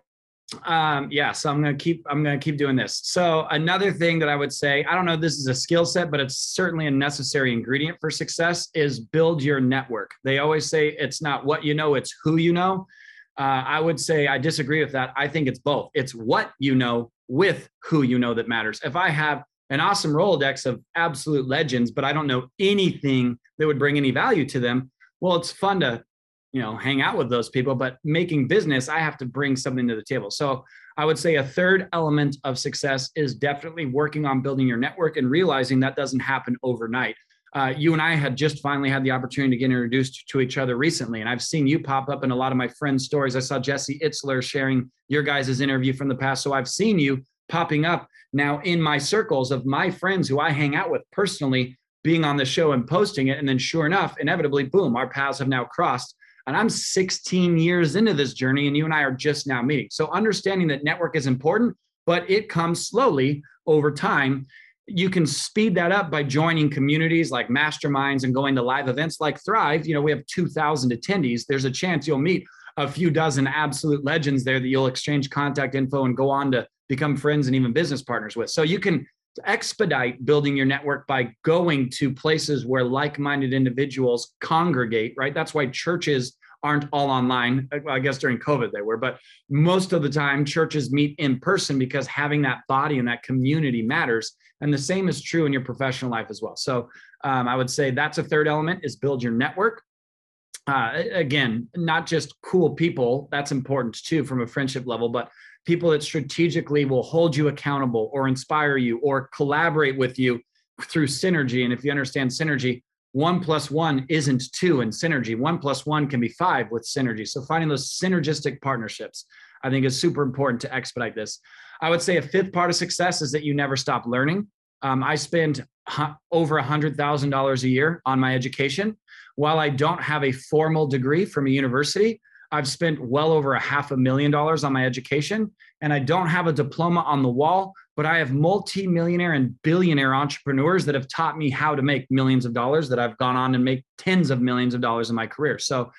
S1: Um, yeah, so I'm gonna keep I'm gonna keep doing this. So another thing that I would say, I don't know this is a skill set, but it's certainly a necessary ingredient for success is build your network. They always say it's not what you know, it's who you know. Uh, I would say I disagree with that. I think it's both. It's what you know with who you know that matters. If I have an awesome Rolodex of absolute legends, but I don't know anything that would bring any value to them, well, it's fun to you know hang out with those people but making business i have to bring something to the table so i would say a third element of success is definitely working on building your network and realizing that doesn't happen overnight uh, you and i had just finally had the opportunity to get introduced to each other recently and i've seen you pop up in a lot of my friends stories i saw jesse itzler sharing your guys' interview from the past so i've seen you popping up now in my circles of my friends who i hang out with personally being on the show and posting it and then sure enough inevitably boom our paths have now crossed and I'm 16 years into this journey, and you and I are just now meeting. So, understanding that network is important, but it comes slowly over time. You can speed that up by joining communities like masterminds and going to live events like Thrive. You know, we have 2,000 attendees. There's a chance you'll meet a few dozen absolute legends there that you'll exchange contact info and go on to become friends and even business partners with. So, you can expedite building your network by going to places where like-minded individuals congregate right that's why churches aren't all online. I guess during covid they were but most of the time churches meet in person because having that body and that community matters. And the same is true in your professional life as well. So um, i would say that's a third element is build your network. Uh, again not just cool people that's important too from a friendship level but people that strategically will hold you accountable or inspire you or collaborate with you through synergy. And if you understand synergy, one plus one isn't two in synergy. One plus one can be five with synergy. So finding those synergistic partnerships, I think, is super important to expedite this. I would say a fifth part of success is that you never stop learning. Um, I spend over a hundred thousand dollars a year on my education. While I don't have a formal degree from a university, I've spent well over a half a million dollars on my education, and I don't have a diploma on the wall, but I have multi-millionaire and billionaire entrepreneurs that have taught me how to make millions of dollars that I've gone on and make tens of millions of dollars in my career. So,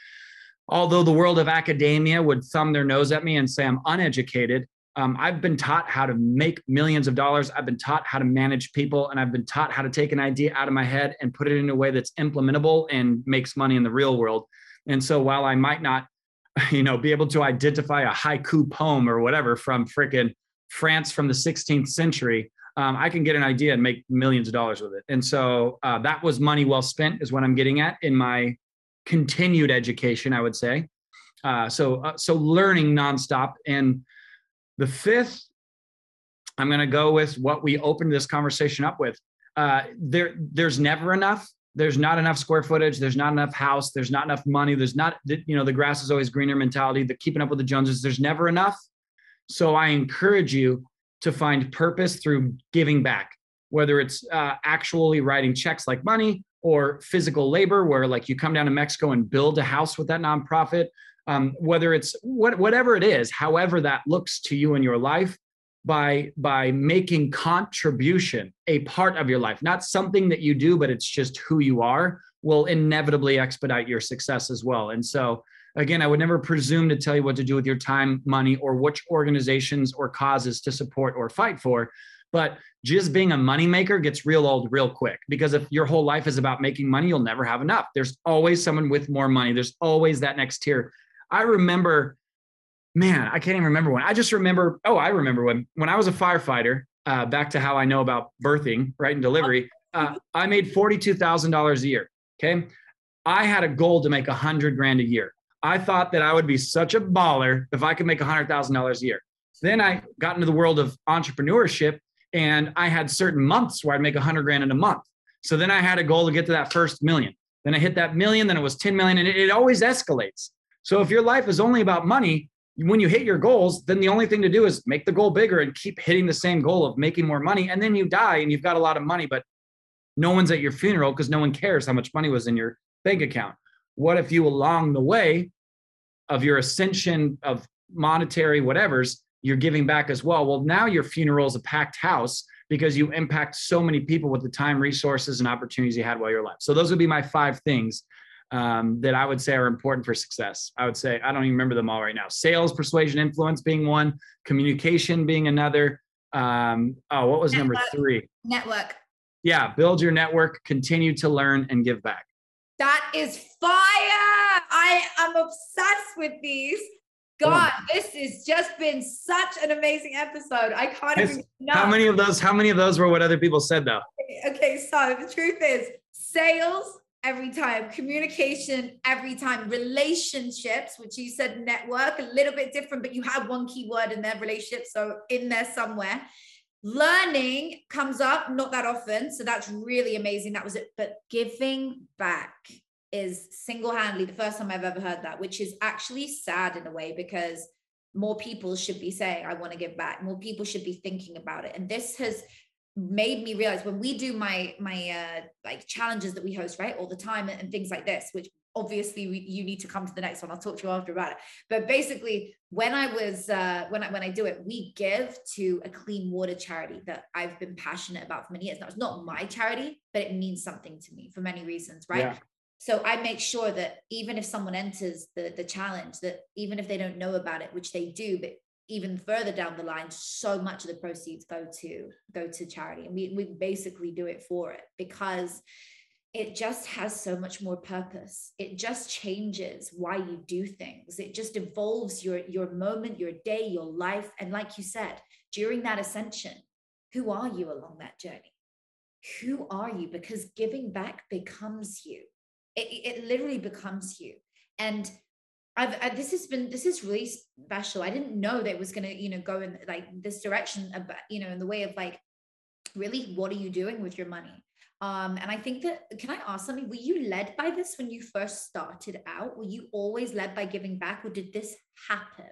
S1: although the world of academia would thumb their nose at me and say I'm uneducated, um, I've been taught how to make millions of dollars. I've been taught how to manage people, and I've been taught how to take an idea out of my head and put it in a way that's implementable and makes money in the real world. And so, while I might not [laughs] you know, be able to identify a haiku poem or whatever from frickin' France from the 16th century, um, I can get an idea and make millions of dollars with it. And so uh, that was money well spent, is what I'm getting at in my continued education, I would say. Uh, so, uh, so learning nonstop. And the fifth, I'm going to go with what we opened this conversation up with. Uh, there, there's never enough there's not enough square footage there's not enough house there's not enough money there's not you know the grass is always greener mentality the keeping up with the joneses there's never enough so i encourage you to find purpose through giving back whether it's uh, actually writing checks like money or physical labor where like you come down to mexico and build a house with that nonprofit. Um, whether it's what, whatever it is however that looks to you in your life by by making contribution a part of your life not something that you do but it's just who you are will inevitably expedite your success as well. And so again i would never presume to tell you what to do with your time money or which organizations or causes to support or fight for but just being a moneymaker gets real old real quick because if your whole life is about making money you'll never have enough there's always someone with more money there's always that next tier i remember man, I can't even remember when. I just remember, oh, I remember when when I was a firefighter, uh, back to how I know about birthing, right, and delivery, uh, I made $42,000 a year. Okay. I had a goal to make a hundred grand a year. I thought that I would be such a baller if I could make hundred thousand dollars a year. Then I got into the world of entrepreneurship and I had certain months where I'd make a hundred grand in a month. So then I had a goal to get to that first million. Then I hit that million, then it was 10 million, and it, it always escalates. So if your life is only about money, when you hit your goals, then the only thing to do is make the goal bigger and keep hitting the same goal of making more money. And then you die and you've got a lot of money, but no one's at your funeral because no one cares how much money was in your bank account. What if you, along the way of your ascension of monetary whatever's, you're giving back as well? Well, now your funeral is a packed house because you impact so many people with the time, resources, and opportunities you had while you're alive. So those would be my five things um, that I would say are important for success. I would say, I don't even remember them all right now. Sales, persuasion, influence being one, communication being another. Um, oh, what was network. number three?
S2: Network.
S1: Yeah, build your network, continue to learn and give back.
S2: That is fire. I am obsessed with these. God, oh. this has just been such an amazing episode. I can't even know.
S1: How many of those, how many of those were what other people said though?
S2: Okay, so the truth is sales, every time. Communication every time. Relationships, which you said network, a little bit different, but you have one key word in there, relationship. So in there somewhere. Learning comes up not that often. So that's really amazing. That was it. But giving back is single handedly the first time I've ever heard that, which is actually sad in a way because more people should be saying, I want to give back. More people should be thinking about it. And this has made me realize when we do my my uh like challenges that we host right all the time and, and things like this which obviously we, you need to come to the next one. I'll talk to you after about it. But basically when i was uh when i when i do it we give to a clean water charity that i've been passionate about for many years. Now it's not my charity but it means something to me for many reasons right? Yeah. so i make sure that even if someone enters the the challenge that even if they don't know about it which they do but even further down the line so much of the proceeds go to go to charity. And we, we basically do it for it because it just has so much more purpose. It just changes why you do things. It just evolves your your moment your day your life. And like you said during that ascension who are you along that journey? Who are you? Because giving back becomes you. It, it literally becomes you. And I've I, this has been this is really special. I didn't know that it was gonna you know go in like this direction about you know in the way of like really what are you doing with your money? Um, and I think that can I ask something? Were you led by this when you first started out? Were you always led by giving back, or did this happen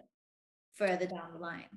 S2: further down the line?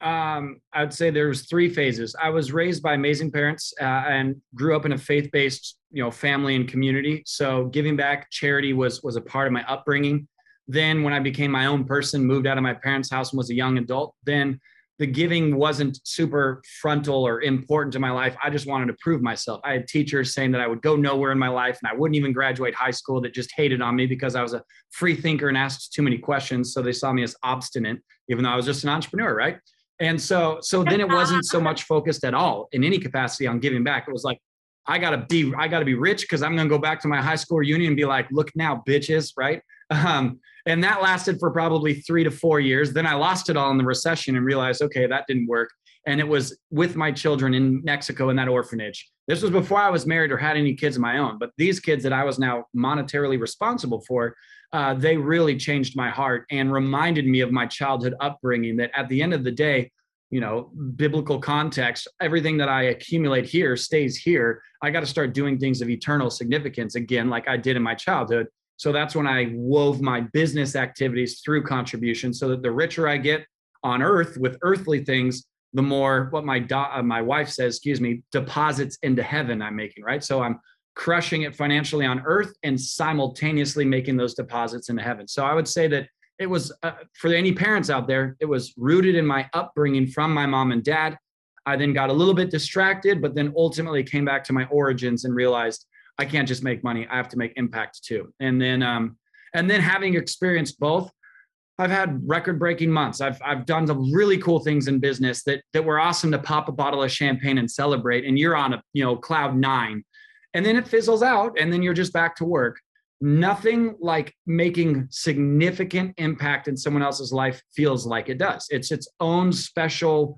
S1: Um, I'd say there's three phases. I was raised by amazing parents uh, and grew up in a faith-based, you know, family and community. So giving back, charity was was a part of my upbringing. Then, when I became my own person, moved out of my parents' house and was a young adult, then the giving wasn't super frontal or important to my life. I just wanted to prove myself. I had teachers saying that I would go nowhere in my life and I wouldn't even graduate high school that just hated on me because I was a free thinker and asked too many questions. So they saw me as obstinate, even though I was just an entrepreneur, right? And so, so then it wasn't so much focused at all in any capacity on giving back. It was like, I gotta be, I gotta be rich because I'm gonna go back to my high school reunion and be like, look now, bitches, right? [laughs] Um, and that lasted for probably three to four years. Then I lost it all in the recession and realized, okay, that didn't work. And it was with my children in Mexico in that orphanage. This was before I was married or had any kids of my own. But these kids that I was now monetarily responsible for, uh, they really changed my heart and reminded me of my childhood upbringing that at the end of the day, you know, biblical context, everything that I accumulate here stays here. I got to start doing things of eternal significance again, like I did in my childhood. So that's when I wove my business activities through contribution so that the richer I get on earth with earthly things, the more what my do- uh, my wife says, excuse me, deposits into heaven I'm making, right? So I'm crushing it financially on earth and simultaneously making those deposits into heaven. So I would say that it was uh, for any parents out there, it was rooted in my upbringing from my mom and dad. I then got a little bit distracted, but then ultimately came back to my origins and realized I can't just make money. I have to make impact too. And then, um, and then having experienced both, I've had record-breaking months. I've I've done some really cool things in business that that were awesome to pop a bottle of champagne and celebrate. And you're on a you know cloud nine, and then it fizzles out, and then you're just back to work. Nothing like making significant impact in someone else's life feels like it does. It's its own special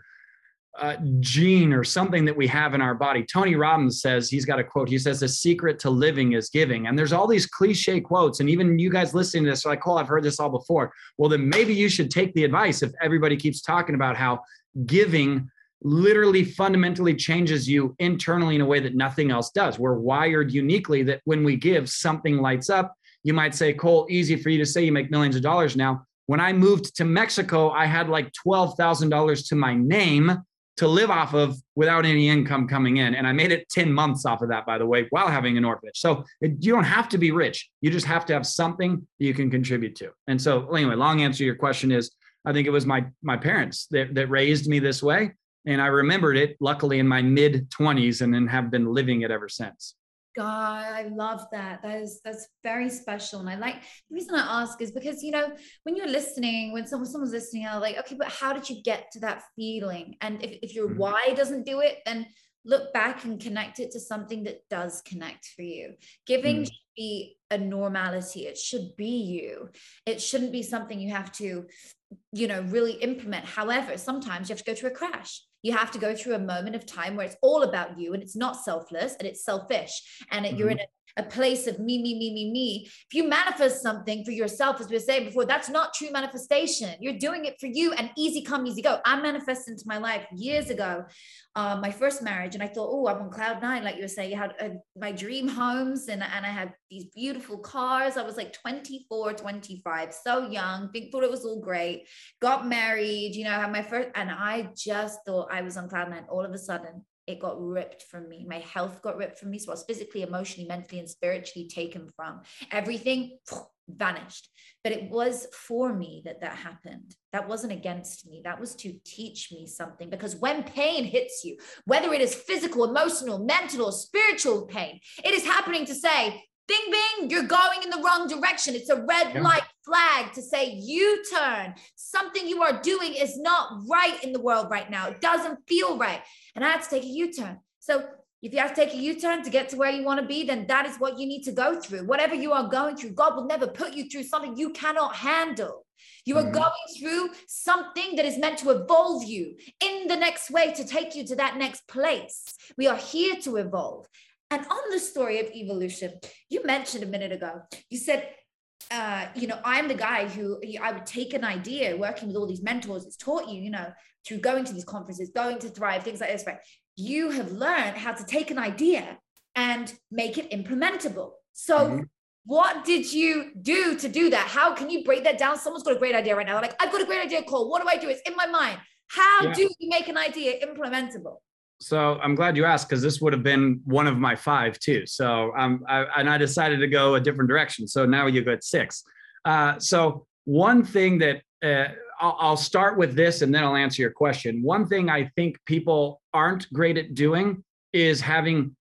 S1: uh, gene or something that we have in our body. Tony Robbins says he's got a quote. He says the secret to living is giving. And there's all these cliche quotes, and even you guys listening to this are like, "Oh, I've heard this all before." Well, then maybe you should take the advice if everybody keeps talking about how giving literally fundamentally changes you internally in a way that nothing else does. We're wired uniquely that when we give, something lights up. You might say, Cole, easy for you to say you make millions of dollars now. When I moved to Mexico, I had like $12,000 to my name to live off of without any income coming in. And I made it 10 months off of that, by the way, while having an orphanage. So it, you don't have to be rich. You just have to have something you can contribute to. And so anyway, long answer to your question is I think it was my my parents that, that raised me this way. And I remembered it luckily in my mid 20s and then have been living it ever since.
S2: God, I love that. That is that's very special. And I like the reason I ask is because you know, when you're listening, when someone someone's listening, I'm like, okay, but how did you get to that feeling? And if, if your mm-hmm. why doesn't do it, then look back and connect it to something that does connect for you. Giving mm. should be a normality. It should be you. It shouldn't be something you have to, you know, really implement. However, sometimes you have to go through a crash you have to go through a moment of time where it's all about you and it's not selfless and it's selfish and mm-hmm. you're in mm-hmm. A place of me, me, me, me, me. If you manifest something for yourself, as we were saying before, that's not true manifestation. You're doing it for you and easy come, easy go. I manifested into my life years ago, uh, my first marriage, and I thought, oh, I'm on cloud nine, like you were saying. You had uh, my dream homes, and, and I had these beautiful cars. I was like 24, 25, so young, think, thought it was all great. Got married, you know, had my first, and I just thought I was on cloud nine. All of a sudden, it got ripped from me. My health got ripped from me. So I was physically, emotionally, mentally, and spiritually taken from. Everything vanished. But it was for me that that happened. That wasn't against me. That was to teach me something. Because when pain hits you, whether it is physical, emotional, mental, or spiritual pain, it is happening to say, Bing, bing, you're going in the wrong direction. It's a red yeah. light flag to say, you turn. Something you are doing is not right in the world right now. It doesn't feel right. And I had to take a U turn. So if you have to take a U turn to get to where you want to be, then that is what you need to go through. Whatever you are going through, God will never put you through something you cannot handle. You are mm-hmm. going through something that is meant to evolve you in the next way to take you to that next place. We are here to evolve. And on the story of evolution, you mentioned a minute ago, you said, uh, you know, I'm the guy who I would take an idea working with all these mentors. It's taught you, you know, through going to these conferences, going to Thrive, things like this, right? You have learned how to take an idea and make it implementable. So, mm-hmm. what did you do to do that? How can you break that down? Someone's got a great idea right now. like, I've got a great idea, Cole. What do I do? It's in my mind. How yeah. do you make an idea implementable?
S1: So I'm glad you asked because this would have been one of my five too. So um, I, and I decided to go a different direction. So now you got six. Uh, so one thing that uh, I'll, I'll start with this and then I'll answer your question. One thing I think people aren't great at doing is having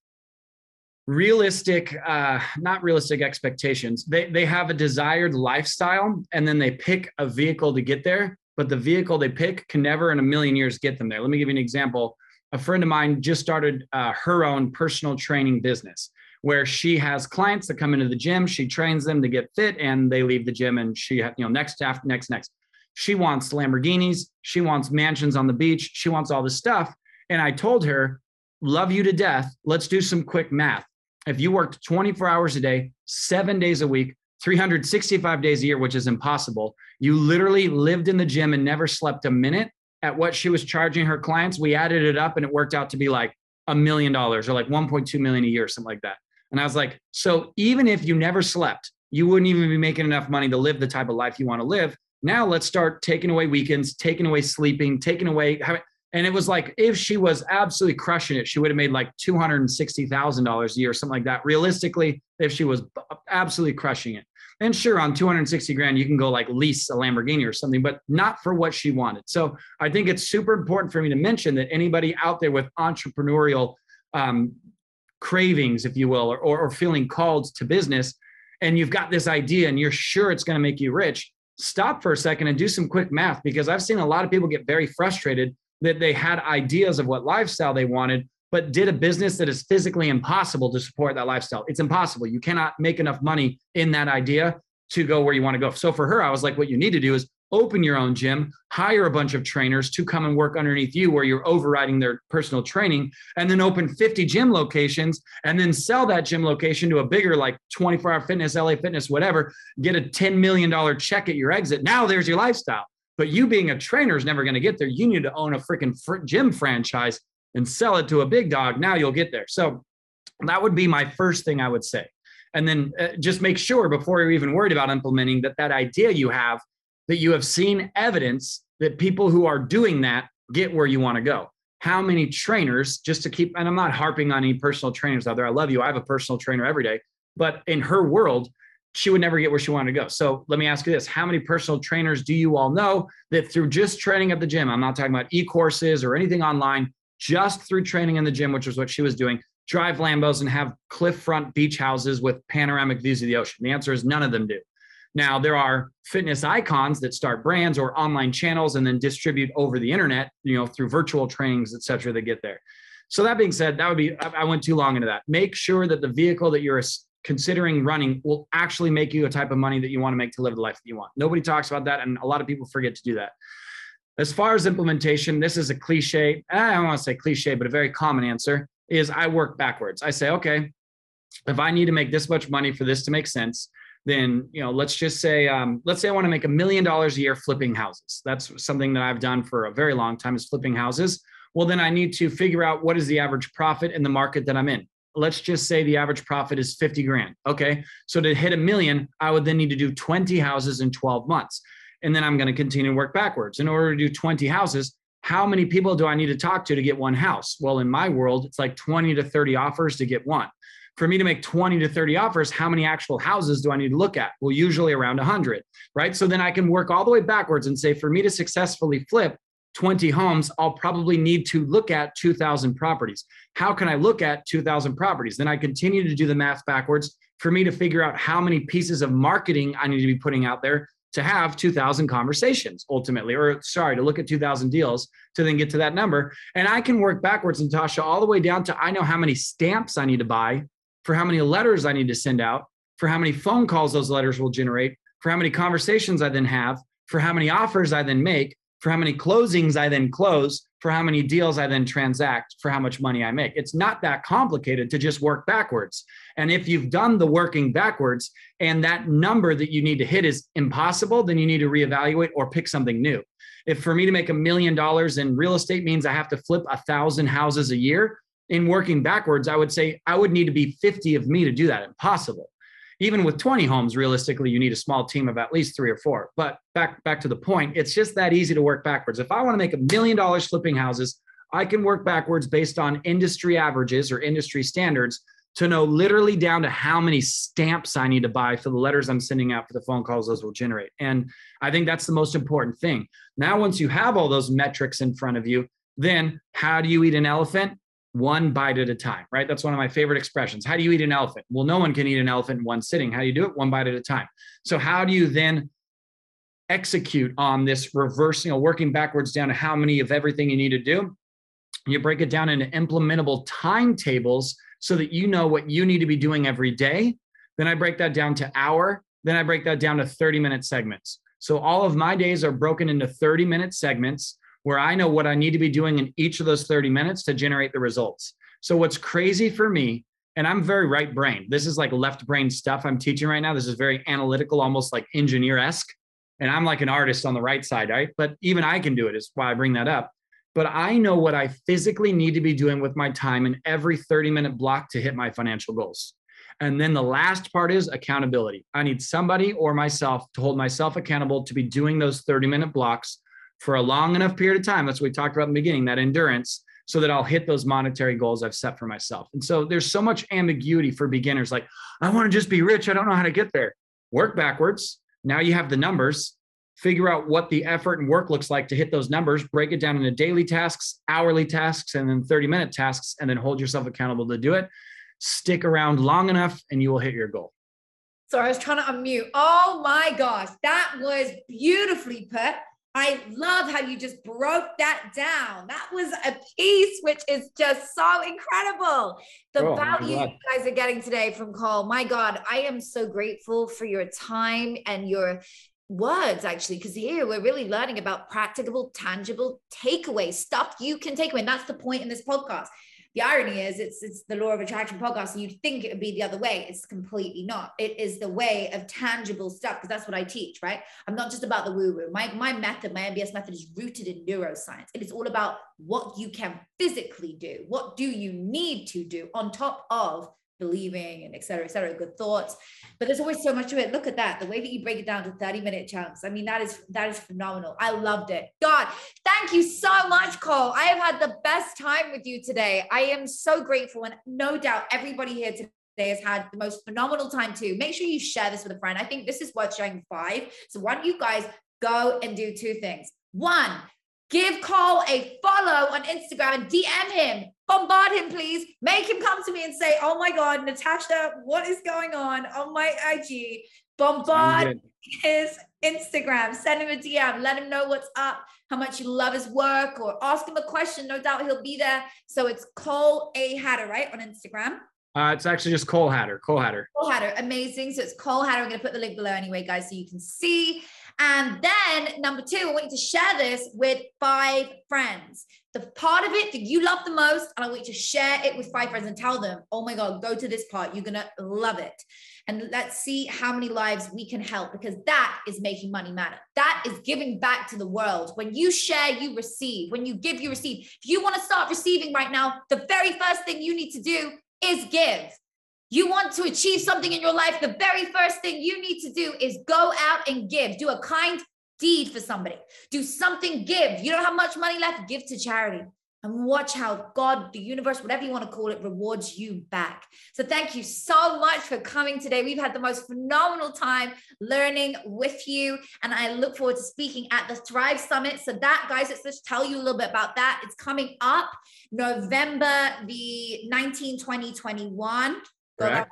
S1: realistic uh, not realistic expectations they they have a desired lifestyle and then they pick a vehicle to get there but the vehicle they pick can never in a million years get them there let me give you an example a friend of mine just started uh, her own personal training business where she has clients that come into the gym. She trains them to get fit and they leave the gym and she you know next after next next. She wants lamborghinis. She wants mansions on the beach. She wants all this stuff. And i told her love you to death. Let's do some quick math. If you worked 24 hours a day seven days a week 365 days a year which is impossible you literally lived in the gym and never slept a minute at what she was charging her clients, we added it up and it worked out to be like a million dollars or like 1.2 million a year, something like that. And I was like, so even if you never slept, you wouldn't even be making enough money to live the type of life you want to live. Now let's start taking away weekends, taking away sleeping, taking away. And it was like, if she was absolutely crushing it, she would have made like $260,000 a year, something like that. Realistically, if she was absolutely crushing it. And sure, on 260 grand, you can go like lease a Lamborghini or something, but not for what she wanted. So I think it's super important for me to mention that anybody out there with entrepreneurial um, cravings, if you will, or, or, or feeling called to business, and you've got this idea and you're sure it's going to make you rich, stop for a second and do some quick math because I've seen a lot of people get very frustrated that they had ideas of what lifestyle they wanted, but did a business that is physically impossible to support that lifestyle. It's impossible. You cannot make enough money in that idea to go where you want to go. So for her, I was like, what you need to do is open your own gym, hire a bunch of trainers to come and work underneath you where you're overriding their personal training, and then open 50 gym locations and then sell that gym location to a bigger, like 24 hour fitness, LA fitness, whatever, get a $10 million check at your exit. Now there's your lifestyle. But you being a trainer is never going to get there. You need to own a freaking fr- gym franchise and sell it to a big dog, now you'll get there. So that would be my first thing I would say. And then uh, just make sure before you're even worried about implementing that that idea you have, that you have seen evidence that people who are doing that get where you want to go. How many trainers, just to keep, and I'm not harping on any personal trainers out there. I love you. I have a personal trainer every day. But in her world, she would never get where she wanted to go. So let me ask you this How many personal trainers do you all know that through just training at the gym, I'm not talking about e courses or anything online, just through training in the gym, which was what she was doing, drive Lambos and have cliff front beach houses with panoramic views of the ocean? The answer is none of them do. Now, there are fitness icons that start brands or online channels and then distribute over the internet, you know, through virtual trainings, et cetera, that get there. So that being said, that would be, I went too long into that. Make sure that the vehicle that you're considering running will actually make you a type of money that you want to make to live the life that you want. Nobody talks about that. And a lot of people forget to do that. As far as implementation, this is a cliche. I don't want to say cliche, but a very common answer is I work backwards. I say, okay, if I need to make this much money for this to make sense, then you know let's just say um, let's say i want to make a million dollars a year flipping houses that's something that i've done for a very long time is flipping houses well then i need to figure out what is the average profit in the market that i'm in let's just say the average profit is 50 grand okay so to hit a million i would then need to do 20 houses in 12 months and then i'm going to continue to work backwards in order to do 20 houses how many people do i need to talk to to get one house well in my world it's like 20 to 30 offers to get one for me to make 20 to 30 offers, how many actual houses do I need to look at? Well, usually around 100, right? So then I can work all the way backwards and say, for me to successfully flip 20 homes, I'll probably need to look at 2,000 properties. How can I look at 2,000 properties? Then I continue to do the math backwards for me to figure out how many pieces of marketing I need to be putting out there to have 2000 conversations ultimately or sorry to look at 2000 deals to then get to that number. And i can work backwards natasha all the way down to i know how many stamps i need to buy for how many letters I need to send out, for how many phone calls those letters will generate, for how many conversations I then have, for how many offers I then make, for how many closings I then close, for how many deals I then transact, for how much money I make. It's not that complicated to just work backwards. And if you've done the working backwards and that number that you need to hit is impossible, then you need to reevaluate or pick something new. If for me to make a million dollars in real estate means I have to flip a thousand houses a year, in working backwards, I would say I would need to be 50 of me to do that. Impossible. Even with 20 homes, realistically, you need a small team of at least three or four. But back back to the point, it's just that easy to work backwards. If I want to make a million dollars flipping houses, I can work backwards based on industry averages or industry standards to know literally down to how many stamps I need to buy for the letters I'm sending out for the phone calls those will generate. And I think that's the most important thing. Now, once you have all those metrics in front of you, then how do you eat an elephant? One bite at a time, right? That's one of my favorite expressions. How do you eat an elephant? Well, no one can eat an elephant in one sitting. How do you do it? One bite at a time. So, how do you then execute on this reversing know, working backwards down to how many of everything you need to do? You break it down into implementable timetables so that you know what you need to be doing every day. Then I break that down to hour. Then I break that down to 30 minute segments. So all of my days are broken into 30 minute segments where I know what I need to be doing in each of those 30 minutes to generate the results. So, what's crazy for me, and I'm very right brain, this is like left brain stuff I'm teaching right now. This is very analytical, almost like engineer esque. And I'm like an artist on the right side, right? But even I can do it, is why I bring that up. But I know what I physically need to be doing with my time in every 30 minute block to hit my financial goals. And then the last part is accountability. I need somebody or myself to hold myself accountable to be doing those 30 minute blocks for a long enough period of time. That's what we talked about in the beginning, that endurance, so that I'll hit those monetary goals I've set for myself. And so there's so much ambiguity for beginners like, I want to just be rich. I don't know how to get there. Work backwards. Now you have the numbers. Figure out what the effort and work looks like to hit those numbers, break it down into daily tasks, hourly tasks, and then 30 minute tasks, and then hold yourself accountable to do it. Stick around long enough and you will hit your goal.
S2: Sorry, I was trying to unmute. Oh my gosh, that was beautifully put. I love how you just broke that down. That was a piece which is just so incredible. The oh, value you guys are getting today from Cole. My God, I am so grateful for your time and your words actually because here we're really learning about practicable tangible takeaways stuff you can take away and that's the point in this podcast the irony is it's it's the law of attraction podcast and you'd think it would be the other way. It's completely not. It is the way of tangible stuff because that's what i teach right? I'm not just about the woo woo my, my method my mbs method is rooted in neuroscience. It is all about what you can physically do what do you need to do on top of believing and et cetera, et cetera, good thoughts. But there's always so much to it. Look at that. The way that you break it down to 30 minute chunks. I mean, that is that is phenomenal. I loved it. God, thank you so much, Cole. I have had the best time with you today. I am so grateful. And no doubt everybody here today has had the most phenomenal time too. Make sure you share this with a friend. I think this is worth sharing five. So why don't you guys go and do two things? One, Give Cole a follow on Instagram and DM him. Bombard him, please. Make him come to me and say, Oh my God, Natasha, what is going on on my IG? Bombard his Instagram. Send him a DM. Let him know what's up, how much you love his work, or ask him a question. No doubt he'll be there. So it's Cole A. Hatter, right? On Instagram.
S1: Uh, it's actually just Cole Hatter. Cole Hatter.
S2: Cole Hatter. Amazing. So it's Cole Hatter. I'm going to put the link below anyway, guys, so you can see. And then number two, I want you to share this with five friends. The part of it that you love the most, and I want you to share it with five friends and tell them, oh my God, go to this part. You're going to love it. And let's see how many lives we can help because that is making money matter. That is giving back to the world. When you share, you receive. When you give, you receive. If you want to start receiving right now, the very first thing you need to do is give. You want to achieve something in your life, the very first thing you need to do is go out and give. Do a kind deed for somebody. Do something, give. You don't have much money left, give to charity. And watch how God, the universe, whatever you want to call it, rewards you back. So, thank you so much for coming today. We've had the most phenomenal time learning with you. And I look forward to speaking at the Thrive Summit. So, that, guys, let's just tell you a little bit about that. It's coming up November the 19, 20, 21. Right.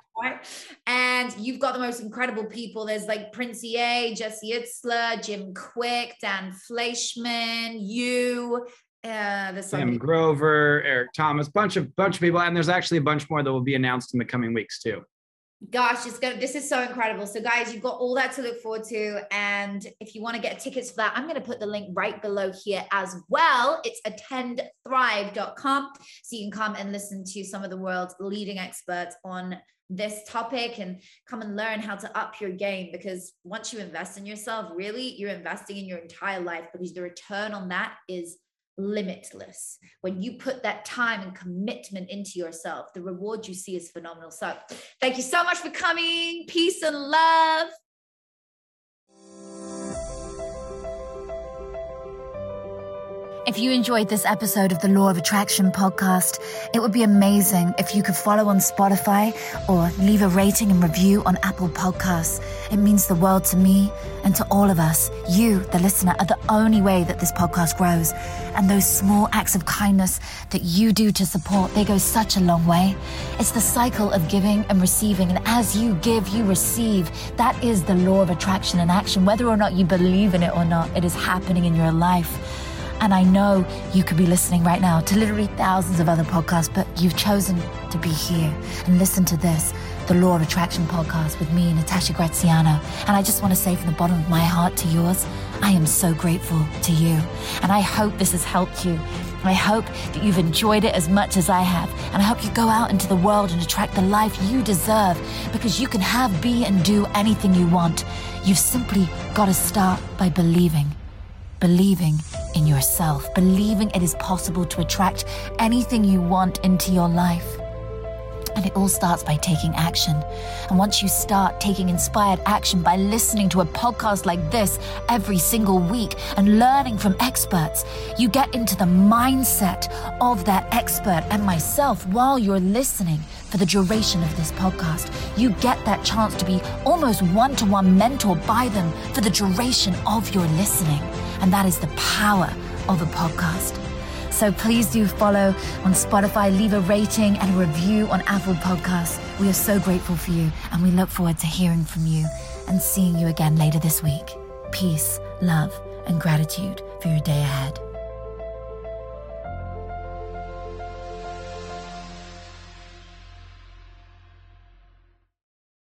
S2: And you've got the most incredible people. There's like Prince EA, Jesse Itzler, Jim Kwik, Dan Fleyshman, you, uh, the
S1: Sam Grover, Eric Thomas, bunch of bunch of people, and there's actually a bunch more that will be announced in the coming weeks too.
S2: Gosh, it's gonna. This is so incredible. So, guys, you've got all that to look forward to, and if you want to get tickets for that, I'm going to put the link right below here as well. It's attendthrive.com, so you can come and listen to some of the world's leading experts on this topic and come and learn how to up your game because once you invest in yourself really you're investing in your entire life because the return on that is limitless. When you put that time and commitment into yourself, the reward you see is phenomenal. So, thank you so much for coming. Peace and love.
S3: If you enjoyed this episode of the Law of Attraction podcast, it would be amazing if you could follow on Spotify or leave a rating and review on Apple Podcasts. It means the world to me and to all of us. You, the listener, are the only way that this podcast grows. And those small acts of kindness that you do to support, they go such a long way. It's the cycle of giving and receiving. And as you give, you receive. That is the law of attraction in action. Whether or not you believe in it or not, it is happening in your life. And I know you could be listening right now to literally thousands of other podcasts, but you've chosen to be here and listen to this, the Law of Attraction podcast with me, Natasha Graziano. And I just want to say from the bottom of my heart to yours, I am so grateful to you. And I hope this has helped you. I hope that you've enjoyed it as much as I have. And I hope you go out into the world and attract the life you deserve because you can have, be, and do anything you want. You've simply got to start by believing believing in yourself, believing it is possible to attract anything you want into your life. And it all starts by taking action. And once you start taking inspired action by listening to a podcast like this every single week and learning from experts, you get into the mindset of that expert and myself while you're listening for the duration of this podcast. You get that chance to be almost one to one mentored by them for the duration of your listening. And that is the power of a podcast. So please do follow on Spotify, leave a rating and a review on Apple Podcasts. We are so grateful for you and we look forward to hearing from you and seeing you again later this week. Peace, love, and gratitude for your day ahead.